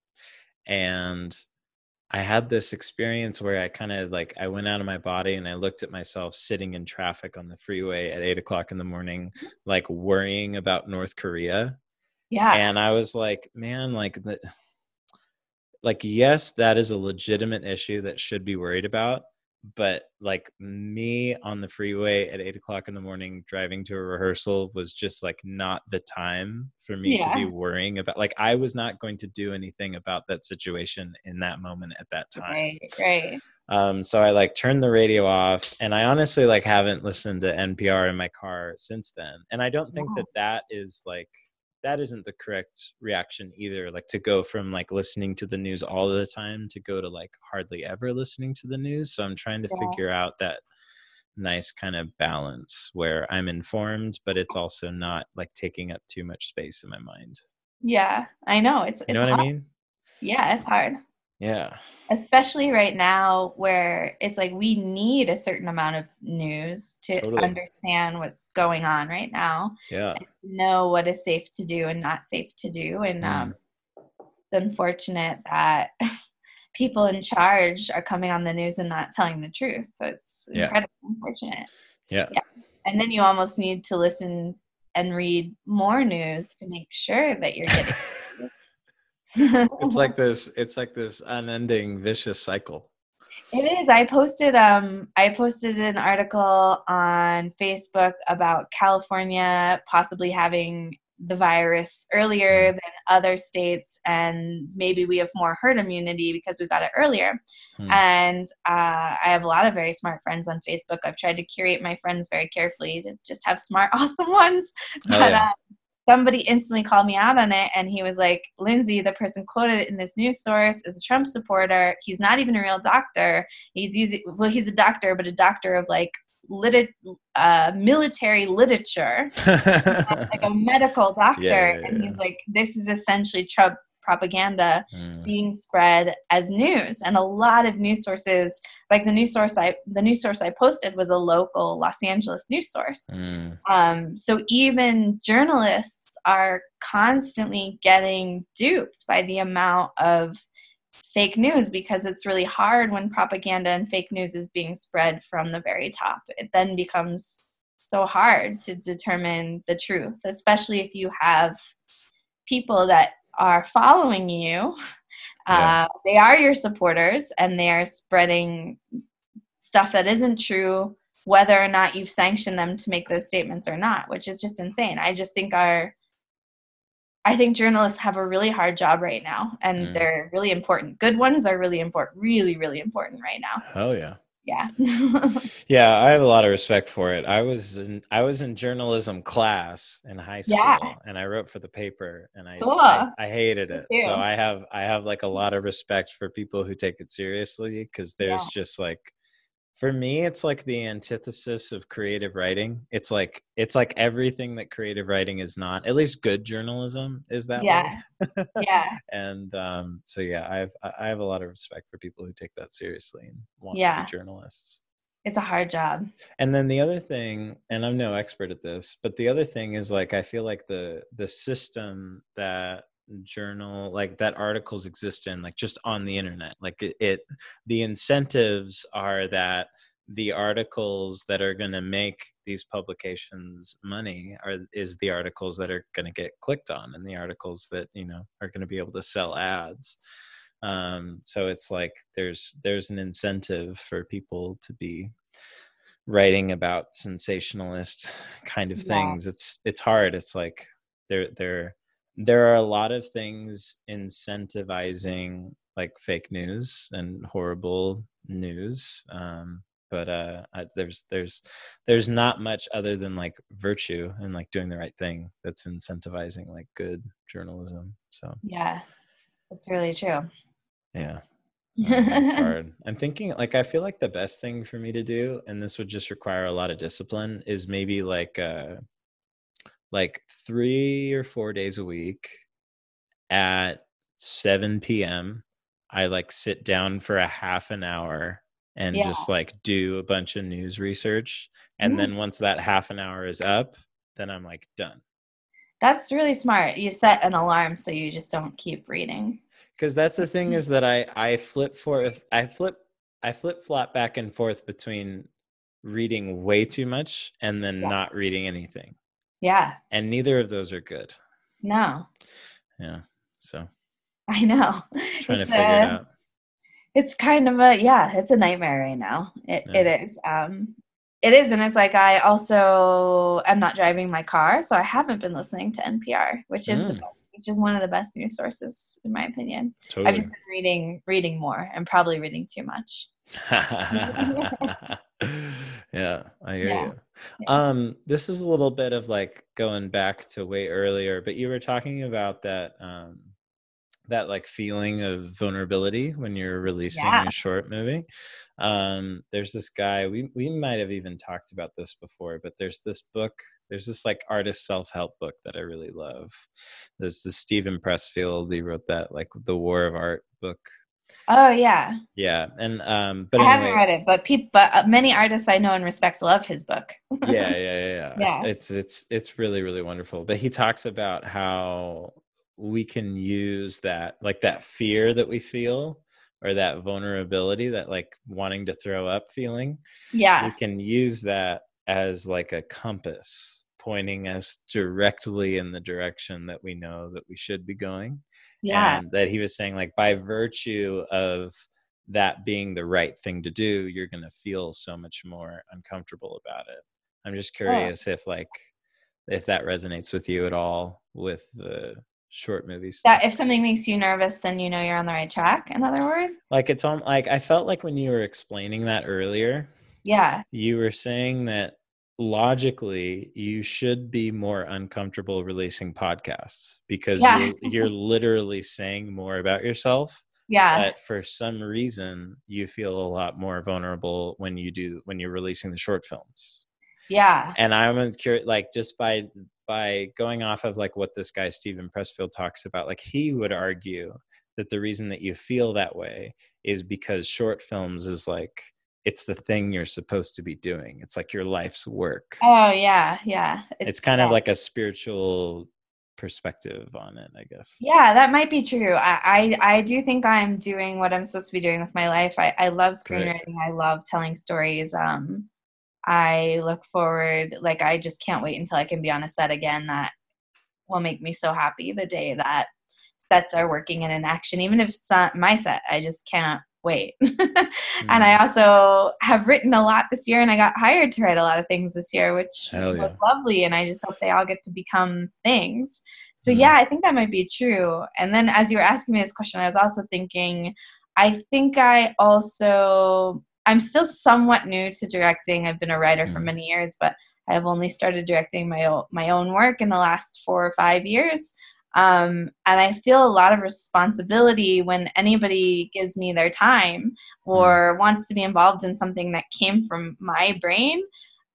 And I had this experience where I kind of like I went out of my body and I looked at myself sitting in traffic on the freeway at eight o'clock in the morning, like worrying about North Korea Yeah. and i was like man like the, like yes that is a legitimate issue that should be worried about but like me on the freeway at eight o'clock in the morning driving to a rehearsal was just like not the time for me to be worrying about like i was not going to do anything about that situation in that moment at that time right, right. um, so I like turned the radio off, and I honestly like haven't listened to NPR in my car since then. And I don't think Wow. that that is like that isn't the correct reaction either. Like to go from like listening to the news all the time to go to like hardly ever listening to the news. So I'm trying to Yeah. figure out that nice kind of balance where I'm informed, but it's also not like taking up too much space in my mind. Yeah, I know. It's You it's know what hard. I mean? Yeah, it's hard. Yeah. Especially right now where it's like we need a certain amount of news to Totally. understand what's going on right now, Yeah. know what is safe to do and not safe to do. And Mm. um, it's unfortunate that people in charge are coming on the news and not telling the truth. It's Yeah. incredibly unfortunate. Yeah. And then you almost need to listen and read more news to make sure that you're getting it's like this it's like this unending vicious cycle It is. I posted um I posted an article on Facebook about California possibly having the virus earlier than other states and maybe we have more herd immunity because we got it earlier. Hmm. And uh, I have a lot of very smart friends on Facebook. I've tried to curate my friends very carefully to just have smart, awesome ones. Oh, But yeah. uh, somebody instantly called me out on it and he was like lindsay the person quoted in this news source is a trump supporter. He's not even a real doctor. He's using well he's a doctor but a doctor of like lit- uh, military literature. Like a medical doctor. Yeah, yeah, and he's like this is essentially trump propaganda Mm. being spread as news and a lot of news sources like the news source i the news source i posted was a local los angeles news source Mm. um, so even journalists are constantly getting duped by the amount of fake news because it's really hard when propaganda and fake news is being spread from the very top. It then becomes so hard to determine the truth, especially if you have people that are following you. Yeah. Uh, they are your supporters and they are spreading stuff that isn't true whether or not you've sanctioned them to make those statements or not, which is just insane. I just think our I think journalists have a really hard job right now and Mm. they're really important. Good ones are really important, really, really important right now. hell yeah Yeah. yeah i have a lot of respect for it i was in i was in journalism class in high school Yeah. and i wrote for the paper and i Cool. I, I hated it so i have i have like a lot of respect for people who take it seriously because there's Yeah. just like for me it's like the antithesis of creative writing it's like it's like everything that creative writing is not at least good journalism is that way yeah. yeah. and um, so yeah, I have I have a lot of respect for people who take that seriously and want to be journalists. It's a hard job. And then the other thing, and I'm no expert at this, but the other thing is like I feel like the the system that journal like that articles exist in like just on the internet like it, it the incentives are that the articles that are going to make these publications money are is the articles that are going to get clicked on and the articles that you know are going to be able to sell ads. Um so it's like there's there's an incentive for people to be writing about sensationalist kind of Yeah. things. It's it's hard. It's like there there there are a lot of things incentivizing like fake news and horrible news um but uh I, there's there's there's not much other than like virtue and like doing the right thing that's incentivizing like good journalism so. Yeah that's really true. Yeah. It's hard. I'm thinking like i feel like the best thing for me to do and this would just require a lot of discipline is maybe like uh like three or four days a week at 7 p.m i like sit down for a half an hour and Yeah. just like do a bunch of news research and Mhm. then once that half an hour is up then i'm like done that's really smart you set an alarm so you just don't keep reading because that's the Mm-hmm. thing is that i i flip for i flip i flip flop back and forth between reading way too much and then Yeah. not reading anything yeah. And neither of those are good. No. Yeah so. I know. Trying It's to figure a- it out. it's kind of a yeah it's a nightmare right now. It, Yeah. it is um it is and it's like i also am not driving my car so i haven't been listening to npr which is the Mm. best which is one of the best news sources in my opinion. I've just been reading reading more and probably reading too much yeah i hear Yeah. you um this is a little bit of like going back to way earlier but you were talking about that um that like feeling of vulnerability when you're releasing Yeah. a short movie um there's this guy we we might have even talked about this before but there's this book there's this like artist self-help book that i really love there's the steven pressfield he wrote that like the war of art book oh yeah. Yeah and um but i anyway, haven't read it but people but uh, many artists i know and respect love his book. Yeah yeah yeah, yeah. Yeah. It's, it's it's it's really really wonderful but he talks about how we can use that like that fear that we feel or that vulnerability that like wanting to throw up feeling. Yeah. We can use that as like a compass pointing us directly in the direction that we know that we should be going yeah. and that he was saying like by virtue of that being the right thing to do you're going to feel so much more uncomfortable about it. I'm just oh. curious if like if that resonates with you at all with the short movies that if something makes you nervous then you know you're on the right track in other words? Like it's on like i felt like when you were explaining that earlier yeah. you were saying that logically you should be more uncomfortable releasing podcasts because Yeah. you're, you're literally saying more about yourself yeah. but for some reason you feel a lot more vulnerable when you do when you're releasing the short films. Yeah. And i'm curious like just by by going off of like what this guy steven pressfield talks about like he would argue that the reason that you feel that way is because short films is like it's the thing you're supposed to be doing it's like your life's work oh yeah yeah it's, kind of like a spiritual perspective on it i guess Yeah, that might be true. I, I I do think I'm doing what I'm supposed to be doing with my life. I, I love screenwriting. I love telling stories. Um, I look forward. Like I just can't wait until I can be on a set again. That will make me so happy. The day that sets are working and an action, even if it's not my set, I just can't wait. and I also have written a lot this year, and I got hired to write a lot of things this year, which Hell was lovely. And I just hope they all get to become things. So Mhm. yeah, I think that might be true. And then as you were asking me this question, I was also thinking, I think I also I'm still somewhat new to directing. I've been a writer for Mhm. many years, but I've only started directing my own, my own work in the last four or five years. Um, and I feel a lot of responsibility when anybody gives me their time or wants to be involved in something that came from my brain.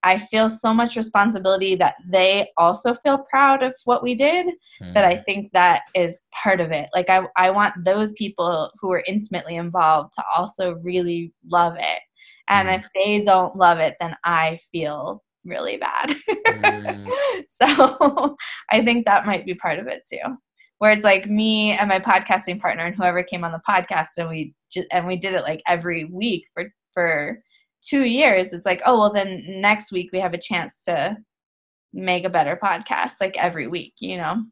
I feel so much responsibility that they also feel proud of what we did that I think that is part of it. Like I, I want those people who are intimately involved to also really love it. And Mhm. if they don't love it, then I feel really bad. Mm. so I think that might be part of it too. Where it's like me and my podcasting partner and whoever came on the podcast and we just, and we did it like every week for for two years. It's like, oh well then next week we have a chance to make a better podcast like every week, you know?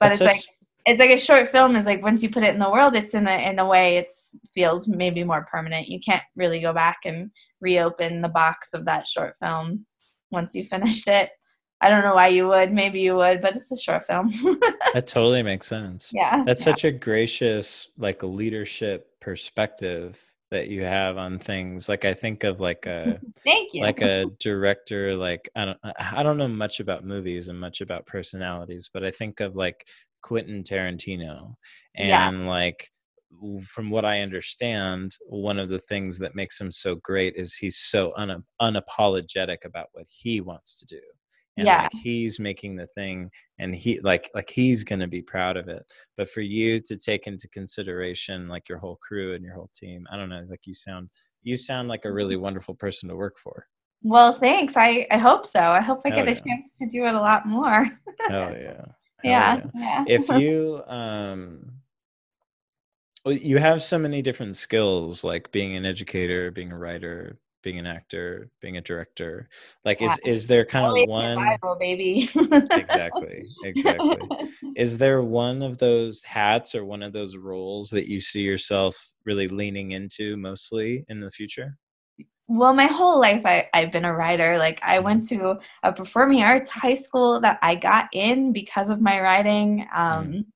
But That's it's like it's like a short film is like once you put it in the world it's in a in a way it feels maybe more permanent you can't really go back and reopen the box of that short film once you finished it i don't know why you would maybe you would but it's a short film that totally makes sense yeah that's yeah. such a gracious like leadership perspective that you have on things. Like I think of like a Thank you. like a director like I don't I don't know much about movies and much about personalities, but I think of like Quentin Tarantino and Yeah. like from what I understand, one of the things that makes him so great is he's so un- unapologetic about what he wants to do. And Yeah. like he's making the thing and he like like he's going to be proud of it. But for you to take into consideration like your whole crew and your whole team, I don't know, like you sound you sound like a Mm-hmm. really wonderful person to work for. well, thanks. I, I hope so. I hope I Hell get a yeah. chance to do it a lot more. Hell yeah. Hell yeah. yeah. if you um well, you have so many different skills like being an educator being a writer being an actor being a director like is is there kind of one survival, baby. exactly exactly is there one of those hats or one of those roles that you see yourself really leaning into mostly in the future Well, my whole life I, I've been a writer. Like I went to a performing arts high school that I got in because of my writing. Um,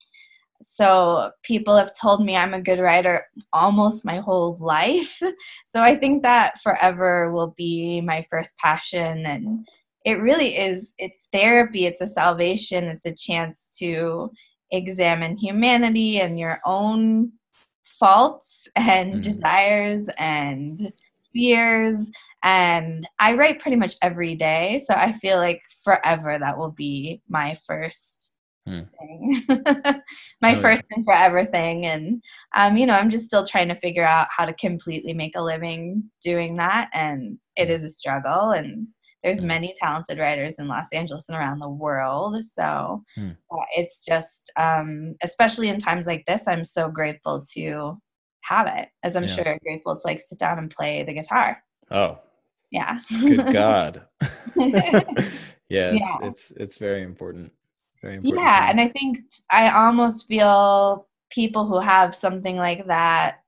So people have told me I'm a good writer almost my whole life. So I think that forever will be my first passion. And it really is, it's therapy, it's a salvation, it's a chance to examine humanity and your own faults and Mhm. desires and fears and i write pretty much every day so i feel like forever that will be my first Hmm. my Oh, yeah. first and forever thing and um, you know i'm just still trying to figure out how to completely make a living doing that and it Hmm. a struggle and there's Hmm. many talented writers in los angeles and around the world so Hmm. uh, it's just um, especially in times like this i'm so grateful to have it as i'm Yeah. sure you're grateful to like sit down and play the guitar oh yeah good god yeah it's Yeah. it's it's very important yeah thing. and i think i almost feel people who have something like that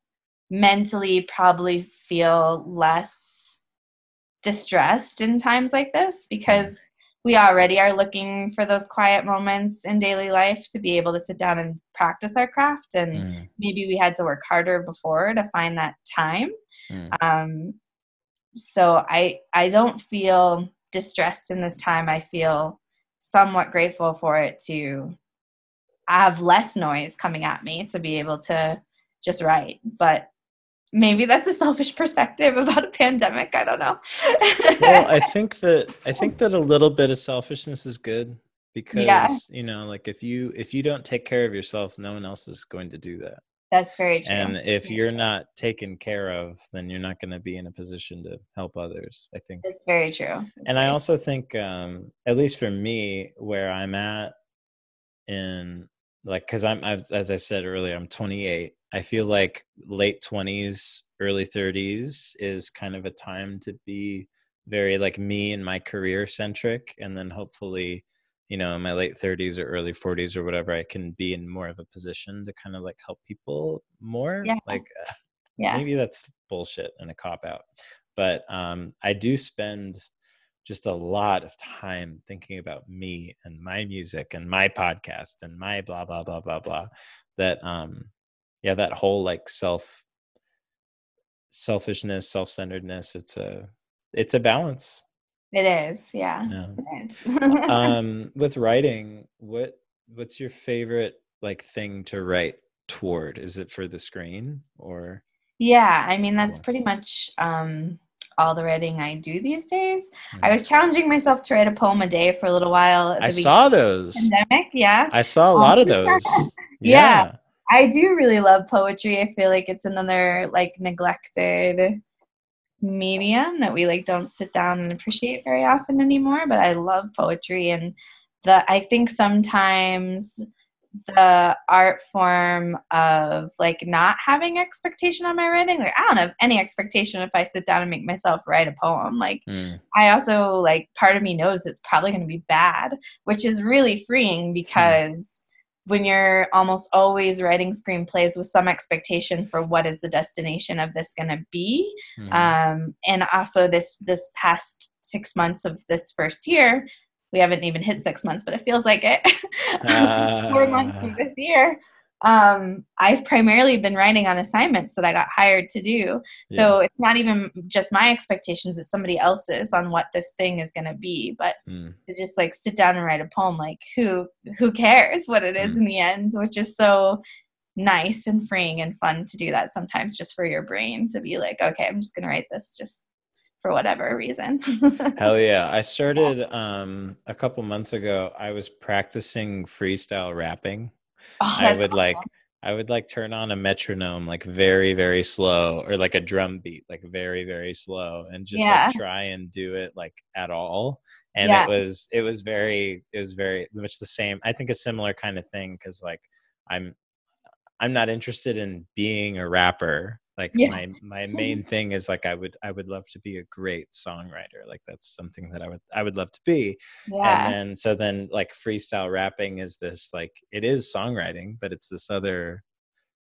mentally probably feel less distressed in times like this because we already are looking for those quiet moments in daily life to be able to sit down and practice our craft and Mm, maybe we had to work harder before to find that time. Mm, um, so i i don't feel distressed in this time. I feel somewhat grateful for it to have less noise coming at me to be able to just write. But maybe that's a selfish perspective about a pandemic. I don't know. Well i think that i think that a little bit of selfishness is good because you know like if you if you don't take care of yourself no one else is going to do that that's very true. And if you're not taken care of then you're not going to be in a position to help others i think. That's very true. And i also think um at least for me where i'm at in like because i'm as, as i said earlier i'm 28 i feel like late 20s early 30s is kind of a time to be very like me and my career centric and then hopefully you know in my late 30s or early 40s or whatever i can be in more of a position to kind of like help people more Yeah. like uh, yeah maybe that's bullshit and a cop out but um i do spend just a lot of time thinking about me and my music and my podcast and my blah blah blah blah blah that um yeah that whole like self selfishness self-centeredness it's a it's a balance it is yeah yeah it is. um with writing what what's your favorite like thing to write toward is it for the screen or Yeah, I mean that's pretty much um, all the writing I do these days. I Mhm. was challenging myself to write a poem a day for a little while. I saw those of pandemic. Yeah, I saw a lot of Um, those. Yeah. I do really love poetry. I feel like it's another like neglected medium that we like don't sit down and appreciate very often anymore. But I love poetry, and the I think sometimes the art form of like not having expectation on my writing like i don't have any expectation if i sit down and make myself write a poem like Mm, I also like part of me knows it's probably going to be bad, which is really freeing because when you're almost always writing screenplays with some expectation for what is the destination of this going to be, mhm. um, and also this this past six months of this first year, we haven't even hit six months, but it feels like it. Four months Ah. of this year. Um, I've primarily been writing on assignments that I got hired to do. So yeah. it's not even just my expectations, it's somebody else's on what this thing is going to be. But mm. to just like sit down and write a poem, like who who cares what it is mm. in the end, which is so nice and freeing and fun to do that sometimes just for your brain to be like, okay, I'm just going to write this just for whatever reason. Hell yeah. I started um, a couple months ago, I was practicing freestyle rapping. Oh, I would awesome. like I would like turn on a metronome like very very slow or like a drum beat like very very slow and just yeah. like try and do it like at all and yeah. it was it was very it was very much the same I think a similar kind of thing cuz like I'm I'm not interested in being a rapper like yeah. my my main thing is like i would i would love to be a great songwriter like that's something that i would i would love to be. Yeah. and then so then like freestyle rapping is this like it is songwriting but it's this other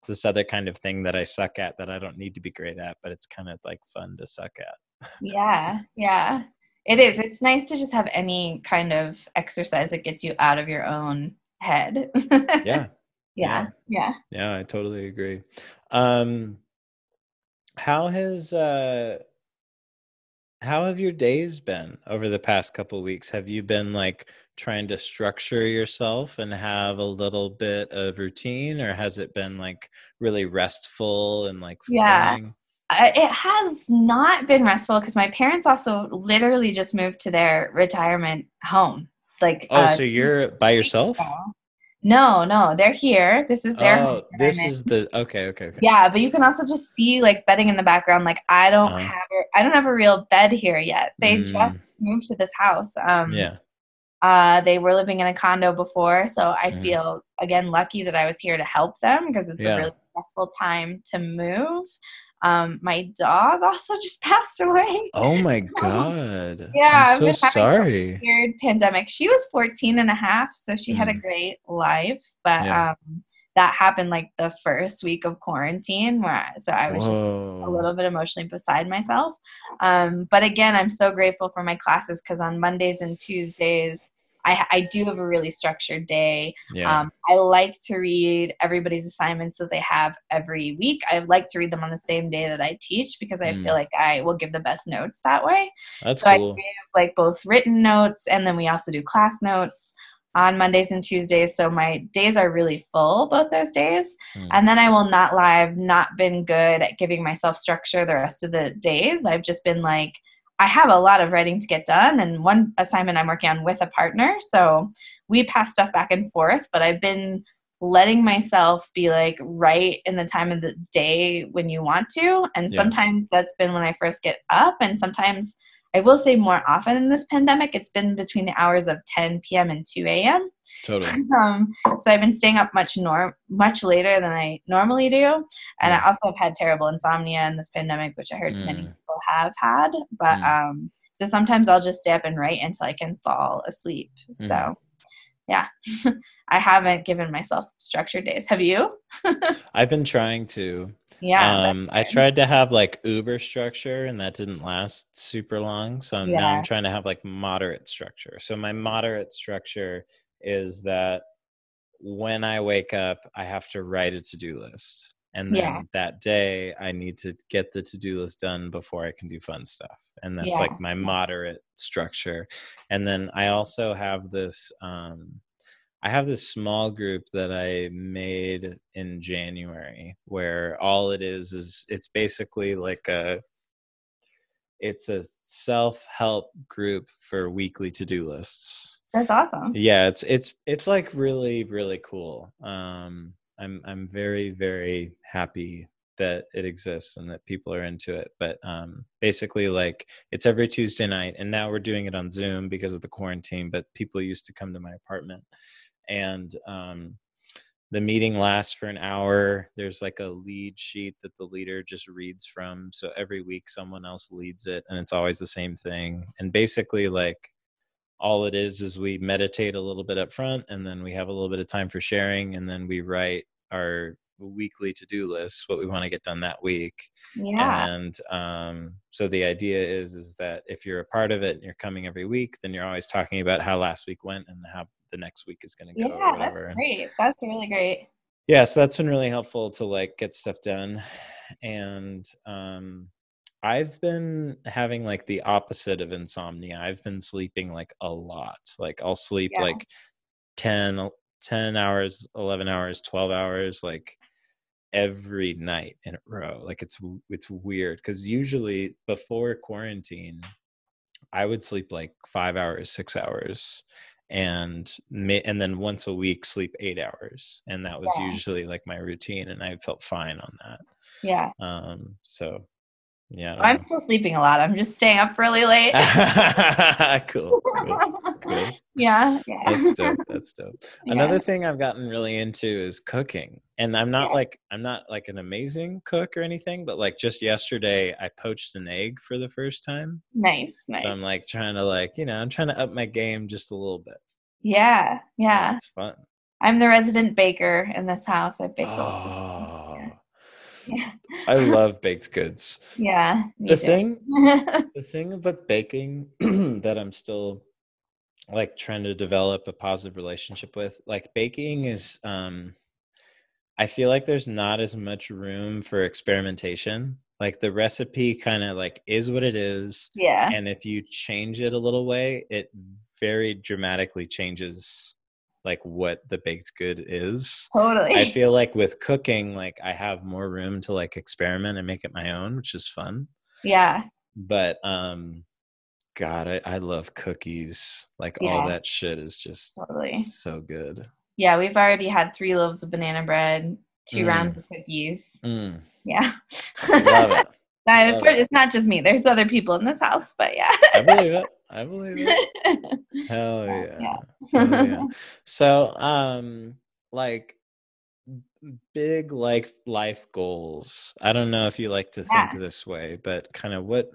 this other kind of thing that i suck at that i don't need to be great at but it's kind of like fun to suck at. Yeah yeah. It is it's nice to just have any kind of exercise that gets you out of your own head. Yeah yeah. yeah. Yeah i totally agree. Um how has uh how have your days been over the past couple weeks? Have you been like trying to structure yourself and have a little bit of routine or has it been like really restful and like yeah. it has not been restful because my parents also literally just moved to their retirement home like oh uh, so you're by yourself no, no, they're here. This is their. Oh, this is the okay, okay, okay. Yeah, but you can also just see like bedding in the background. Like I don't uh-huh. have, a, I don't have a real bed here yet. They mm. just moved to this house. Um, yeah. Uh, they were living in a condo before, so I mm. feel again lucky that I was here to help them because it's yeah. a really stressful time to move. Um, my dog also just passed away. Oh my god. yeah, I'm so sorry. weird pandemic. She was 14 and a half, so she mm. had a mm. great life, but yeah. um, that happened like the first week of quarantine where I, so I was Whoa. just a little bit emotionally beside myself. Um, but again, I'm so grateful for my classes because on Mondays and Tuesdays I, I do have a really structured day. Yeah. Um, I like to read everybody's assignments that they have every week. I like to read them on the same day that I teach because I mm. feel like I will give the best notes that way. That's so cool. I give like both written notes and then we also do class notes on Mondays and Tuesdays. So my days are really full both those days. Mm. And then I will not lie. I've not been good at giving myself structure the rest of the days. I've just been like, I have a lot of writing to get done, and one assignment I'm working on with a partner. So we pass stuff back and forth, but I've been letting myself be like right in the time of the day when you want to. And yeah. sometimes that's been when I first get up, and sometimes I will say more often in this pandemic, it's been between the hours of 10 p.m. and 2 a.m. Totally. Um, so I've been staying up much norm much later than I normally do, and I also have had terrible insomnia in this pandemic, which I heard mm. many people have had. But mm. um, so sometimes I'll just stay up and write until I can fall asleep. Mm. So yeah, I haven't given myself structured days. Have you? I've been trying to. Yeah. Um, I tried to have like Uber structure and that didn't last super long. So yeah. now I'm trying to have like moderate structure. So my moderate structure is that when I wake up, I have to write a to do list. And then yeah. that day, I need to get the to do list done before I can do fun stuff. And that's yeah. like my moderate structure. And then I also have this um, I have this small group that I made in January where all it is is it's basically like a it's a self-help group for weekly to-do lists. That's awesome. Yeah, it's it's it's like really really cool. Um I'm I'm very very happy that it exists and that people are into it. But um, basically, like it's every Tuesday night, and now we're doing it on Zoom because of the quarantine. But people used to come to my apartment, and um, the meeting lasts for an hour. There's like a lead sheet that the leader just reads from so every week someone else leads it and it's always the same thing. And basically like all it is is we meditate a little bit up front and then we have a little bit of time for sharing and then we write our weekly to-do list what we want to get done that week. Yeah. And um, so the idea is is that if you're a part of it and you're coming every week then you're always talking about how last week went and how the next week is going to go. Yeah, that's great. That's really great. yeah so that's been really helpful to like get stuff done and um i've been having like the opposite of insomnia i've been sleeping like a lot like i'll sleep Yeah. like 10 10 hours 11 hours 12 hours like every night in a row like it's it's weird because usually before quarantine i would sleep like five hours six hours and and then once a week sleep eight hours and that was Yeah. usually like my routine and i felt fine on that Yeah. um so yeah I'm still sleeping a lot. I'm just staying up really late. cool, cool cool yeah. Yeah. that's dope that's dope Yeah. another thing i've gotten really into is cooking and i'm not Yeah. like i'm not like an amazing cook or anything but like just yesterday i poached an egg for the first time Nice. Nice. so i'm like trying to like you know i'm trying to up my game just a little bit yeah. Yeah. it's fun I'm the resident baker in this house. I bake. oh Yeah. i love baked goods Yeah. the too. thing the thing about baking that i'm still like trying to develop a positive relationship with like baking is um i feel like there's not as much room for experimentation like the recipe kind of like is what it is yeah. and if you change it a little way it very dramatically changes like what the baked good is Totally. i feel like with cooking like i have more room to like experiment and make it my own which is fun yeah. but um god i, I love cookies like Yeah. all that shit is just Totally. so good Yeah. We've already had three loaves of banana bread, two Mm. rounds of cookies. Mm, Yeah. love it Love it. it's not just me. There's other people in this house, but yeah. i believe it i believe it hell yeah, Yeah. Hell yeah. so um like big like life goals i don't know if you like to think Yeah. this way but kind of what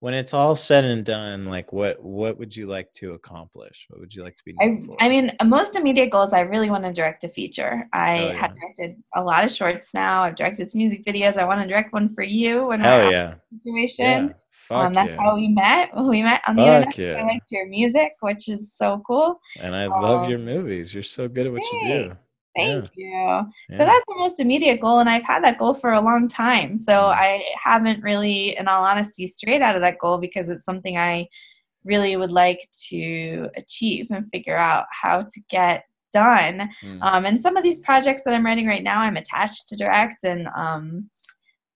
when it's all said and done like what what would you like to accomplish what would you like to be I, I mean, most immediate goals, I really want to direct a feature. I Oh, have directed a lot of shorts now. I've directed some music videos. I want to direct one for you in hell yeah situation. yeah fuck um, that's yeah how we met. We met on the Fuck internet. yeah. I liked your music, which is so cool. and i love Um, your movies you're so good at what you do Thank you. Yeah. So that's the most immediate goal, and I've had that goal for a long time. So Mm. I haven't really, in all honesty, strayed out of that goal because it's something I really would like to achieve and figure out how to get done. Mm. Um, and some of these projects that I'm writing right now, I'm attached to direct, and um,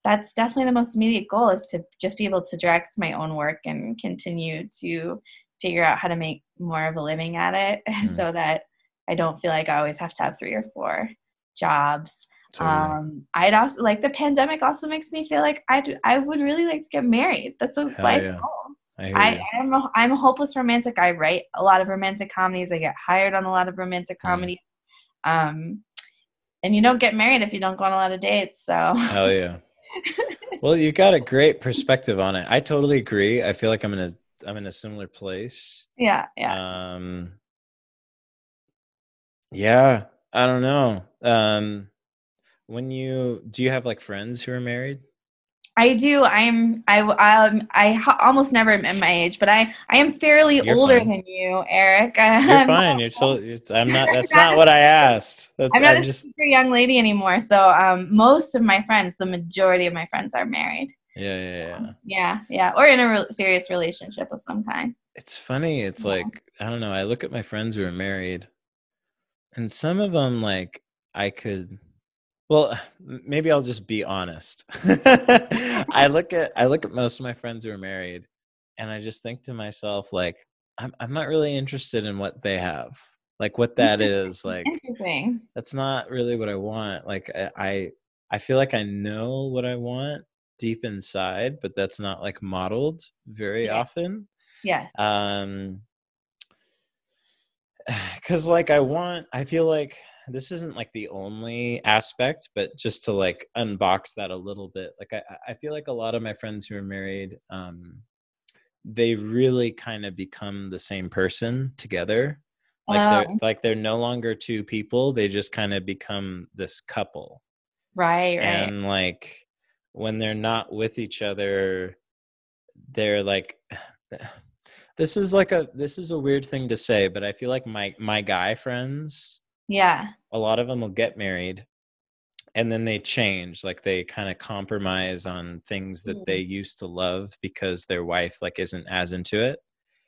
that's definitely the most immediate goal is to just be able to direct my own work and continue to figure out how to make more of a living at it, Mm. so that I don't feel like I always have to have three or four jobs. Totally. Um, I'd also like the pandemic also makes me feel like I I would really like to get married. That's a Hell life yeah. goal. I I am a, I'm a hopeless romantic. I write a lot of romantic comedies. I get hired on a lot of romantic Mm. comedies. Um, and you don't get married if you don't go on a lot of dates. So Hell yeah. Well, you got a great perspective on it. I totally agree. I feel like I'm in a I'm in a similar place. yeah, yeah. Um Yeah, I don't know. Um when you do you have like friends who are married? I do. I'm. I. Um. I ho- almost never am my age, but I. I am fairly You're older fine. than you, Eric. You're I'm fine. not- You're totally I'm not that's not what I asked. That's I'm not I'm a just super young lady anymore. So um, most of my friends, the majority of my friends, are married. yeah, yeah, yeah. Yeah, yeah, or in a re- serious relationship of some kind. It's funny. It's Yeah. like I don't know. I look at my friends who are married, and some of them like I could. Well, maybe I'll just be honest. I look at I look at most of my friends who are married, and I just think to myself like I'm I'm not really interested in what they have, like what that is. Like Interesting. that's not really what I want. Like I I, I feel like I know what I want deep inside, but that's not like modeled very Yeah. often Yeah. um because like i want i feel like this isn't like the only aspect but just to like unbox that a little bit like i i feel like a lot of my friends who are married um they really kind of become the same person together like they're Oh. like they're no longer two people they just kind of become this couple Right. Right. and like when they're not with each other they're like this is like a this is a weird thing to say but i feel like my my guy friends Yeah. a lot of them will get married and then they change like they kind of compromise on things that Mm. they used to love because their wife like isn't as into it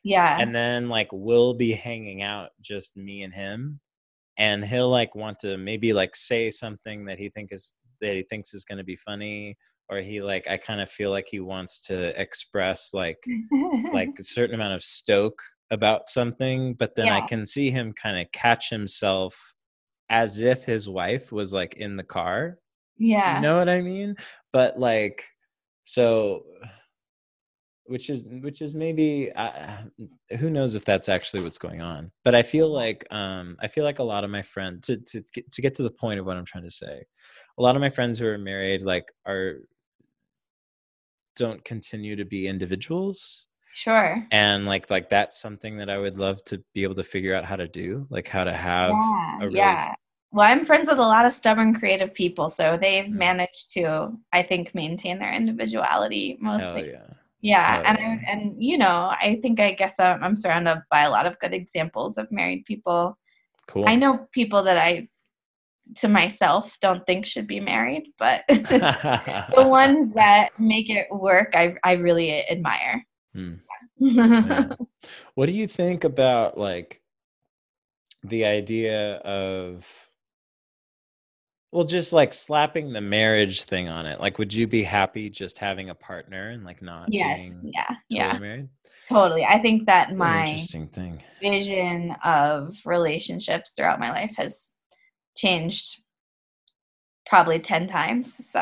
Yeah. and then like we'll be hanging out just me and him and he'll like want to maybe like say something that he think is that he thinks is going to be funny or he like i kind of feel like he wants to express like like a certain amount of stoke about something but then i can see him kind of catch himself as if his wife was like in the car yeah. you know what i mean? But like so which is which is maybe uh, who knows if that's actually what's going on? But i feel like um i feel like a lot of my friends to to get, to get to the point of what i'm trying to say a lot of my friends who are married like are don't continue to be individuals Sure. and like like that's something that i would love to be able to figure out how to do like how to have yeah. a really yeah. Well, I'm friends with a lot of stubborn creative people, so they've Mm. managed to, I think, maintain their individuality hell mostly. yeah Yeah, Hell and yeah. I, and you know, I think I guess I'm, I'm surrounded by a lot of good examples of married people. cool I know people that I, to myself, don't think should be married, but the ones that make it work, I I really admire. Hmm. Yeah. What do you think about like the idea of well just like slapping the marriage thing on it? Like would you be happy just having a partner and like not yes, being yeah, totally yeah, married? totally. I think that my interesting thing. vision of relationships throughout my life has changed probably 10 times. So,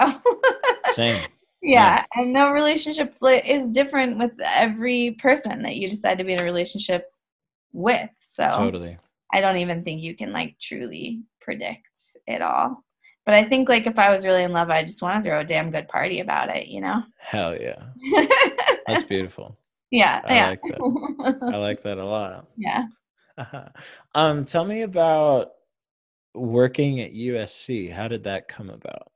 Same. Yeah. And no relationship is different with every person that you decide to be in a relationship with. So, Totally. I don't even think you can like truly predict it all. But I think like if I was really in love, I just want to throw a damn good party about it, you know? Hell yeah. That's beautiful. yeah. I yeah. like that. I like that a lot. yeah. um tell me about working at USC. How did that come about?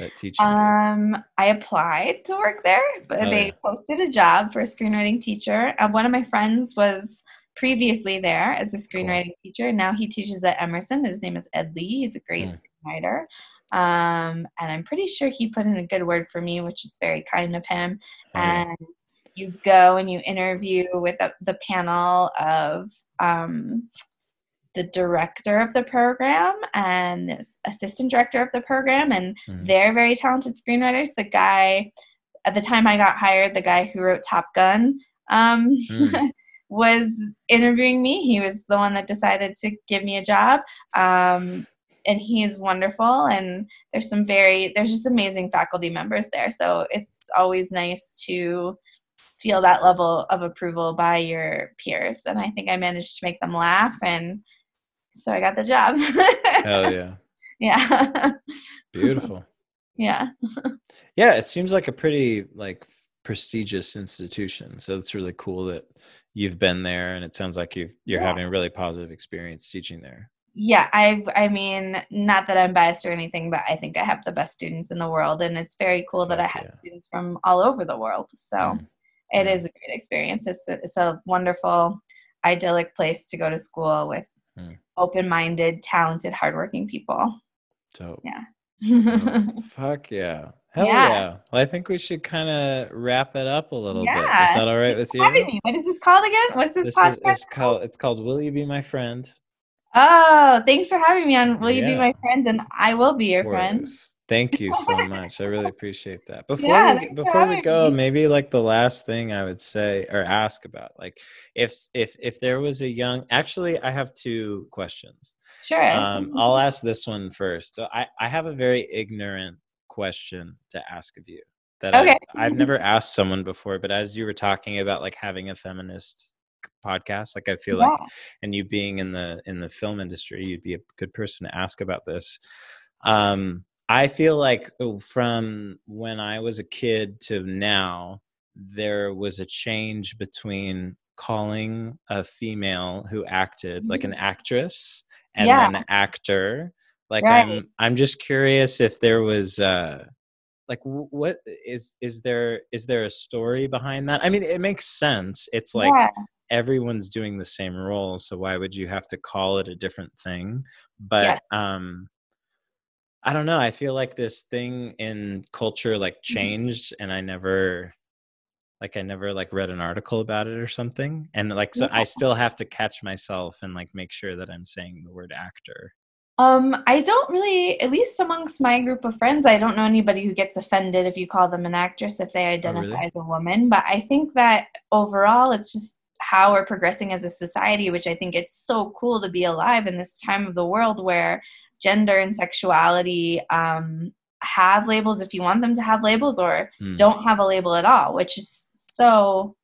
That teaching? Um, I applied to work there, but Oh, they yeah. posted a job for a screenwriting teacher. Uh, one of my friends was previously there as a screenwriting teacher, and now he teaches at Emerson. His name is Ed Lee. He's a great Hmm. screenwriter. Um, and I'm pretty sure he put in a good word for me, which is very kind of him. Oh, yeah. And you go and you interview with the, the panel of um, the director of the program and the assistant director of the program, and Mhm. they're very talented screenwriters. The guy, at the time I got hired, the guy who wrote Top Gun, um, Mm. was interviewing me. He was the one that decided to give me a job. Um, and he is wonderful. And there's some very, there's just amazing faculty members there. So it's always nice to feel that level of approval by your peers. And I think I managed to make them laugh. And so I got the job. Hell yeah. yeah. Beautiful. yeah. Yeah, it seems like a pretty like prestigious institution. So it's really cool that you've been there and it sounds like you you're Yeah. having a really positive experience teaching there. Yeah, I I mean, not that I'm biased or anything, but I think I have the best students in the world, and it's very cool that I have yeah. students from all over the world. So Mm. it Yeah. is a great experience. It's a, it's a wonderful, idyllic place to go to school with Mm. open-minded, talented, hardworking people. Dope. Yeah. Fuck yeah. Hell yeah. Yeah. Well, I think we should kind of wrap it up a little bit. Is that all right with you? having me. What is this called again? What's this, This is podcast? it's called it's called Will You Be My Friend? oh, thanks for having me on. Will you be my friend? And I will be your Of friend. Thank you so much. I really appreciate that. Before Yeah, we before we go, maybe like the last thing I would say or ask about, like if if if there was a young actually I have two questions. Sure. Um, I'll ask this one first. So I, I have a very ignorant question to ask of you that Okay. I've, I've never asked someone before, but as you were talking about like having a feminist podcast, like I feel like and you being in the in the film industry you'd be a good person to ask about this um i feel like oh, from when i was a kid to now there was a change between calling a female who acted like an actress and Mm-hmm. Yeah. an actor like Right. i'm i'm just curious if there was uh like what is is there is there a story behind that i mean it makes sense it's like yeah. everyone's doing the same role so why would you have to call it a different thing but yeah. um i don't know i feel like this thing in culture like mm-hmm. changed and i never like i never like read an article about it or something and like so yeah. i still have to catch myself and like make sure that i'm saying the word actor um, I don't really, at least amongst my group of friends, I don't know anybody who gets offended if you call them an actress if they identify oh, really? as a woman. But I think that overall, it's just how we're progressing as a society, which I think it's so cool to be alive in this time of the world where gender and sexuality um, have labels if you want them to have labels or mm. don't have a label at all, which is so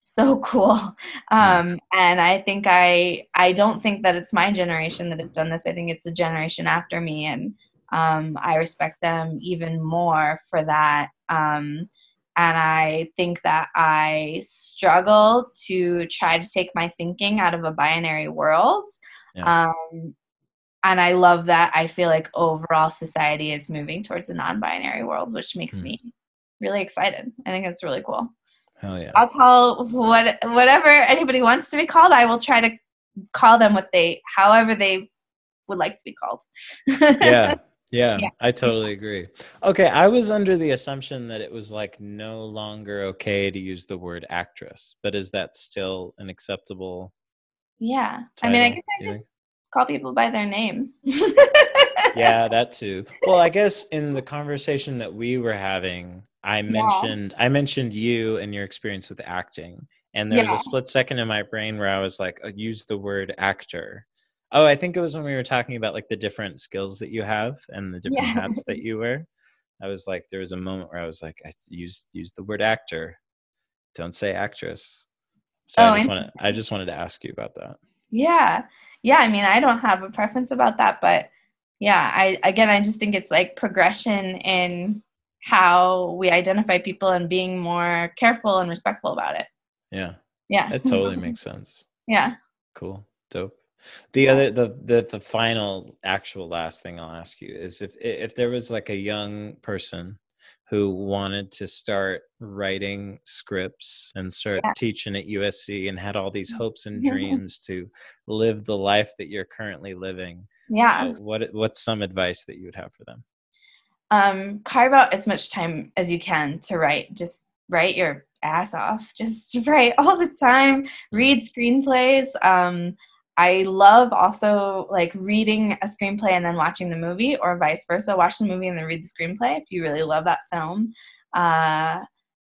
so cool. Um, and i think i i don't think that it's my generation that has done this. I think it's the generation after me and um, i respect them even more for that. Um, and i think that i struggle to try to take my thinking out of a binary world yeah. Um, and i love that i feel like overall society is moving towards a non-binary world which makes mm. me really excited i think it's really cool Hell yeah. I'll call what whatever anybody wants to be called. I will try to call them what they however they would like to be called. yeah. Yeah, yeah, I totally agree. Okay, I was under the assumption that it was like no longer okay to use the word actress, but is that still an acceptable? Yeah, title, I mean, I guess I just think? call people by their names. yeah, that too. Well, I guess in the conversation that we were having, I mentioned yeah. I mentioned you and your experience with acting, and there yeah. was a split second in my brain where I was like, uh, use the word actor. Oh, I think it was when we were talking about like the different skills that you have and the different yeah. hats that you wear. I was like, there was a moment where I was like, I use use the word actor, don't say actress. So oh, I just wanted I just wanted to ask you about that. Yeah, yeah. I mean, I don't have a preference about that, but yeah, I again, I just think it's like progression in how we identify people and being more careful and respectful about it. Yeah. Yeah. It totally makes sense. Yeah. Cool. Dope. The other the, the the final actual last thing I'll ask you is if if there was like a young person who wanted to start writing scripts and start yeah. teaching at USC and had all these hopes and dreams to live the life that you're currently living. Yeah. Uh, what what's some advice that you would have for them? um, carve out as much time as you can to write. Just write your ass off. Just write all the time. Read screenplays. Um, I love also like reading a screenplay and then watching the movie, or vice versa. Watch the movie and then read the screenplay if you really love that film. Uh,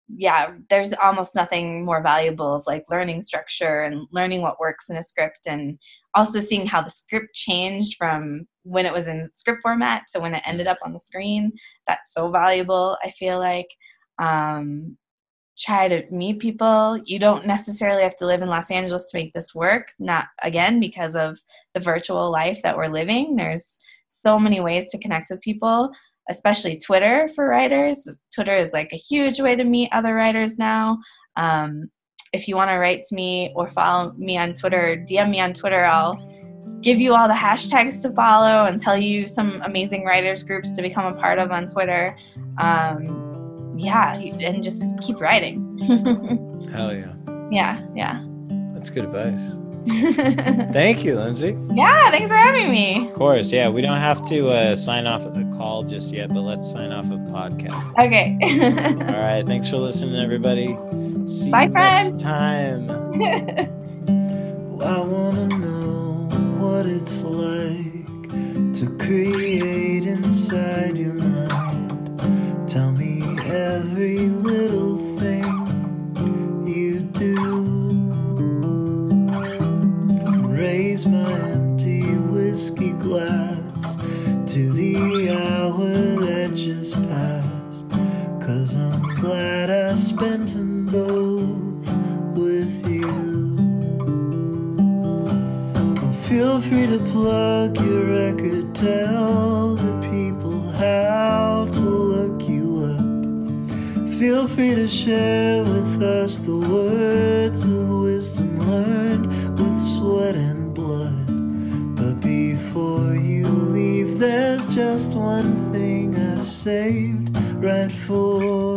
yeah, there's almost nothing more valuable of like learning structure and learning what works in a script and also seeing how the script changed from when it was in script format to when it ended up on the screen. That's so valuable, I feel like. Um, try to meet people. You don't necessarily have to live in Los Angeles to make this work, not again because of the virtual life that we're living. There's so many ways to connect with people especially Twitter for writers. Twitter is like a huge way to meet other writers now. Um, if you want to write to me or follow me on Twitter, DM me on Twitter, I'll give you all the hashtags to follow and tell you some amazing writers groups to become a part of on Twitter. Um, yeah, and just keep writing. Hell yeah. Yeah, yeah. That's good advice. Thank you, Lindsay. Yeah, thanks for having me. Of course. Yeah, we don't have to uh, sign off of the call just yet, but let's sign off of podcast. Okay. All right. Thanks for listening, everybody. See Bye, you friend. next time. I want to know what it's like to create inside your mind. Tell me every little thing you do raise my empty whiskey glass to the hour that just passed. Cause I'm glad I spent them both with you. Feel free to plug your record, tell Feel free to share with us the words of wisdom learned with sweat and blood. But before you leave, there's just one thing I've saved right for.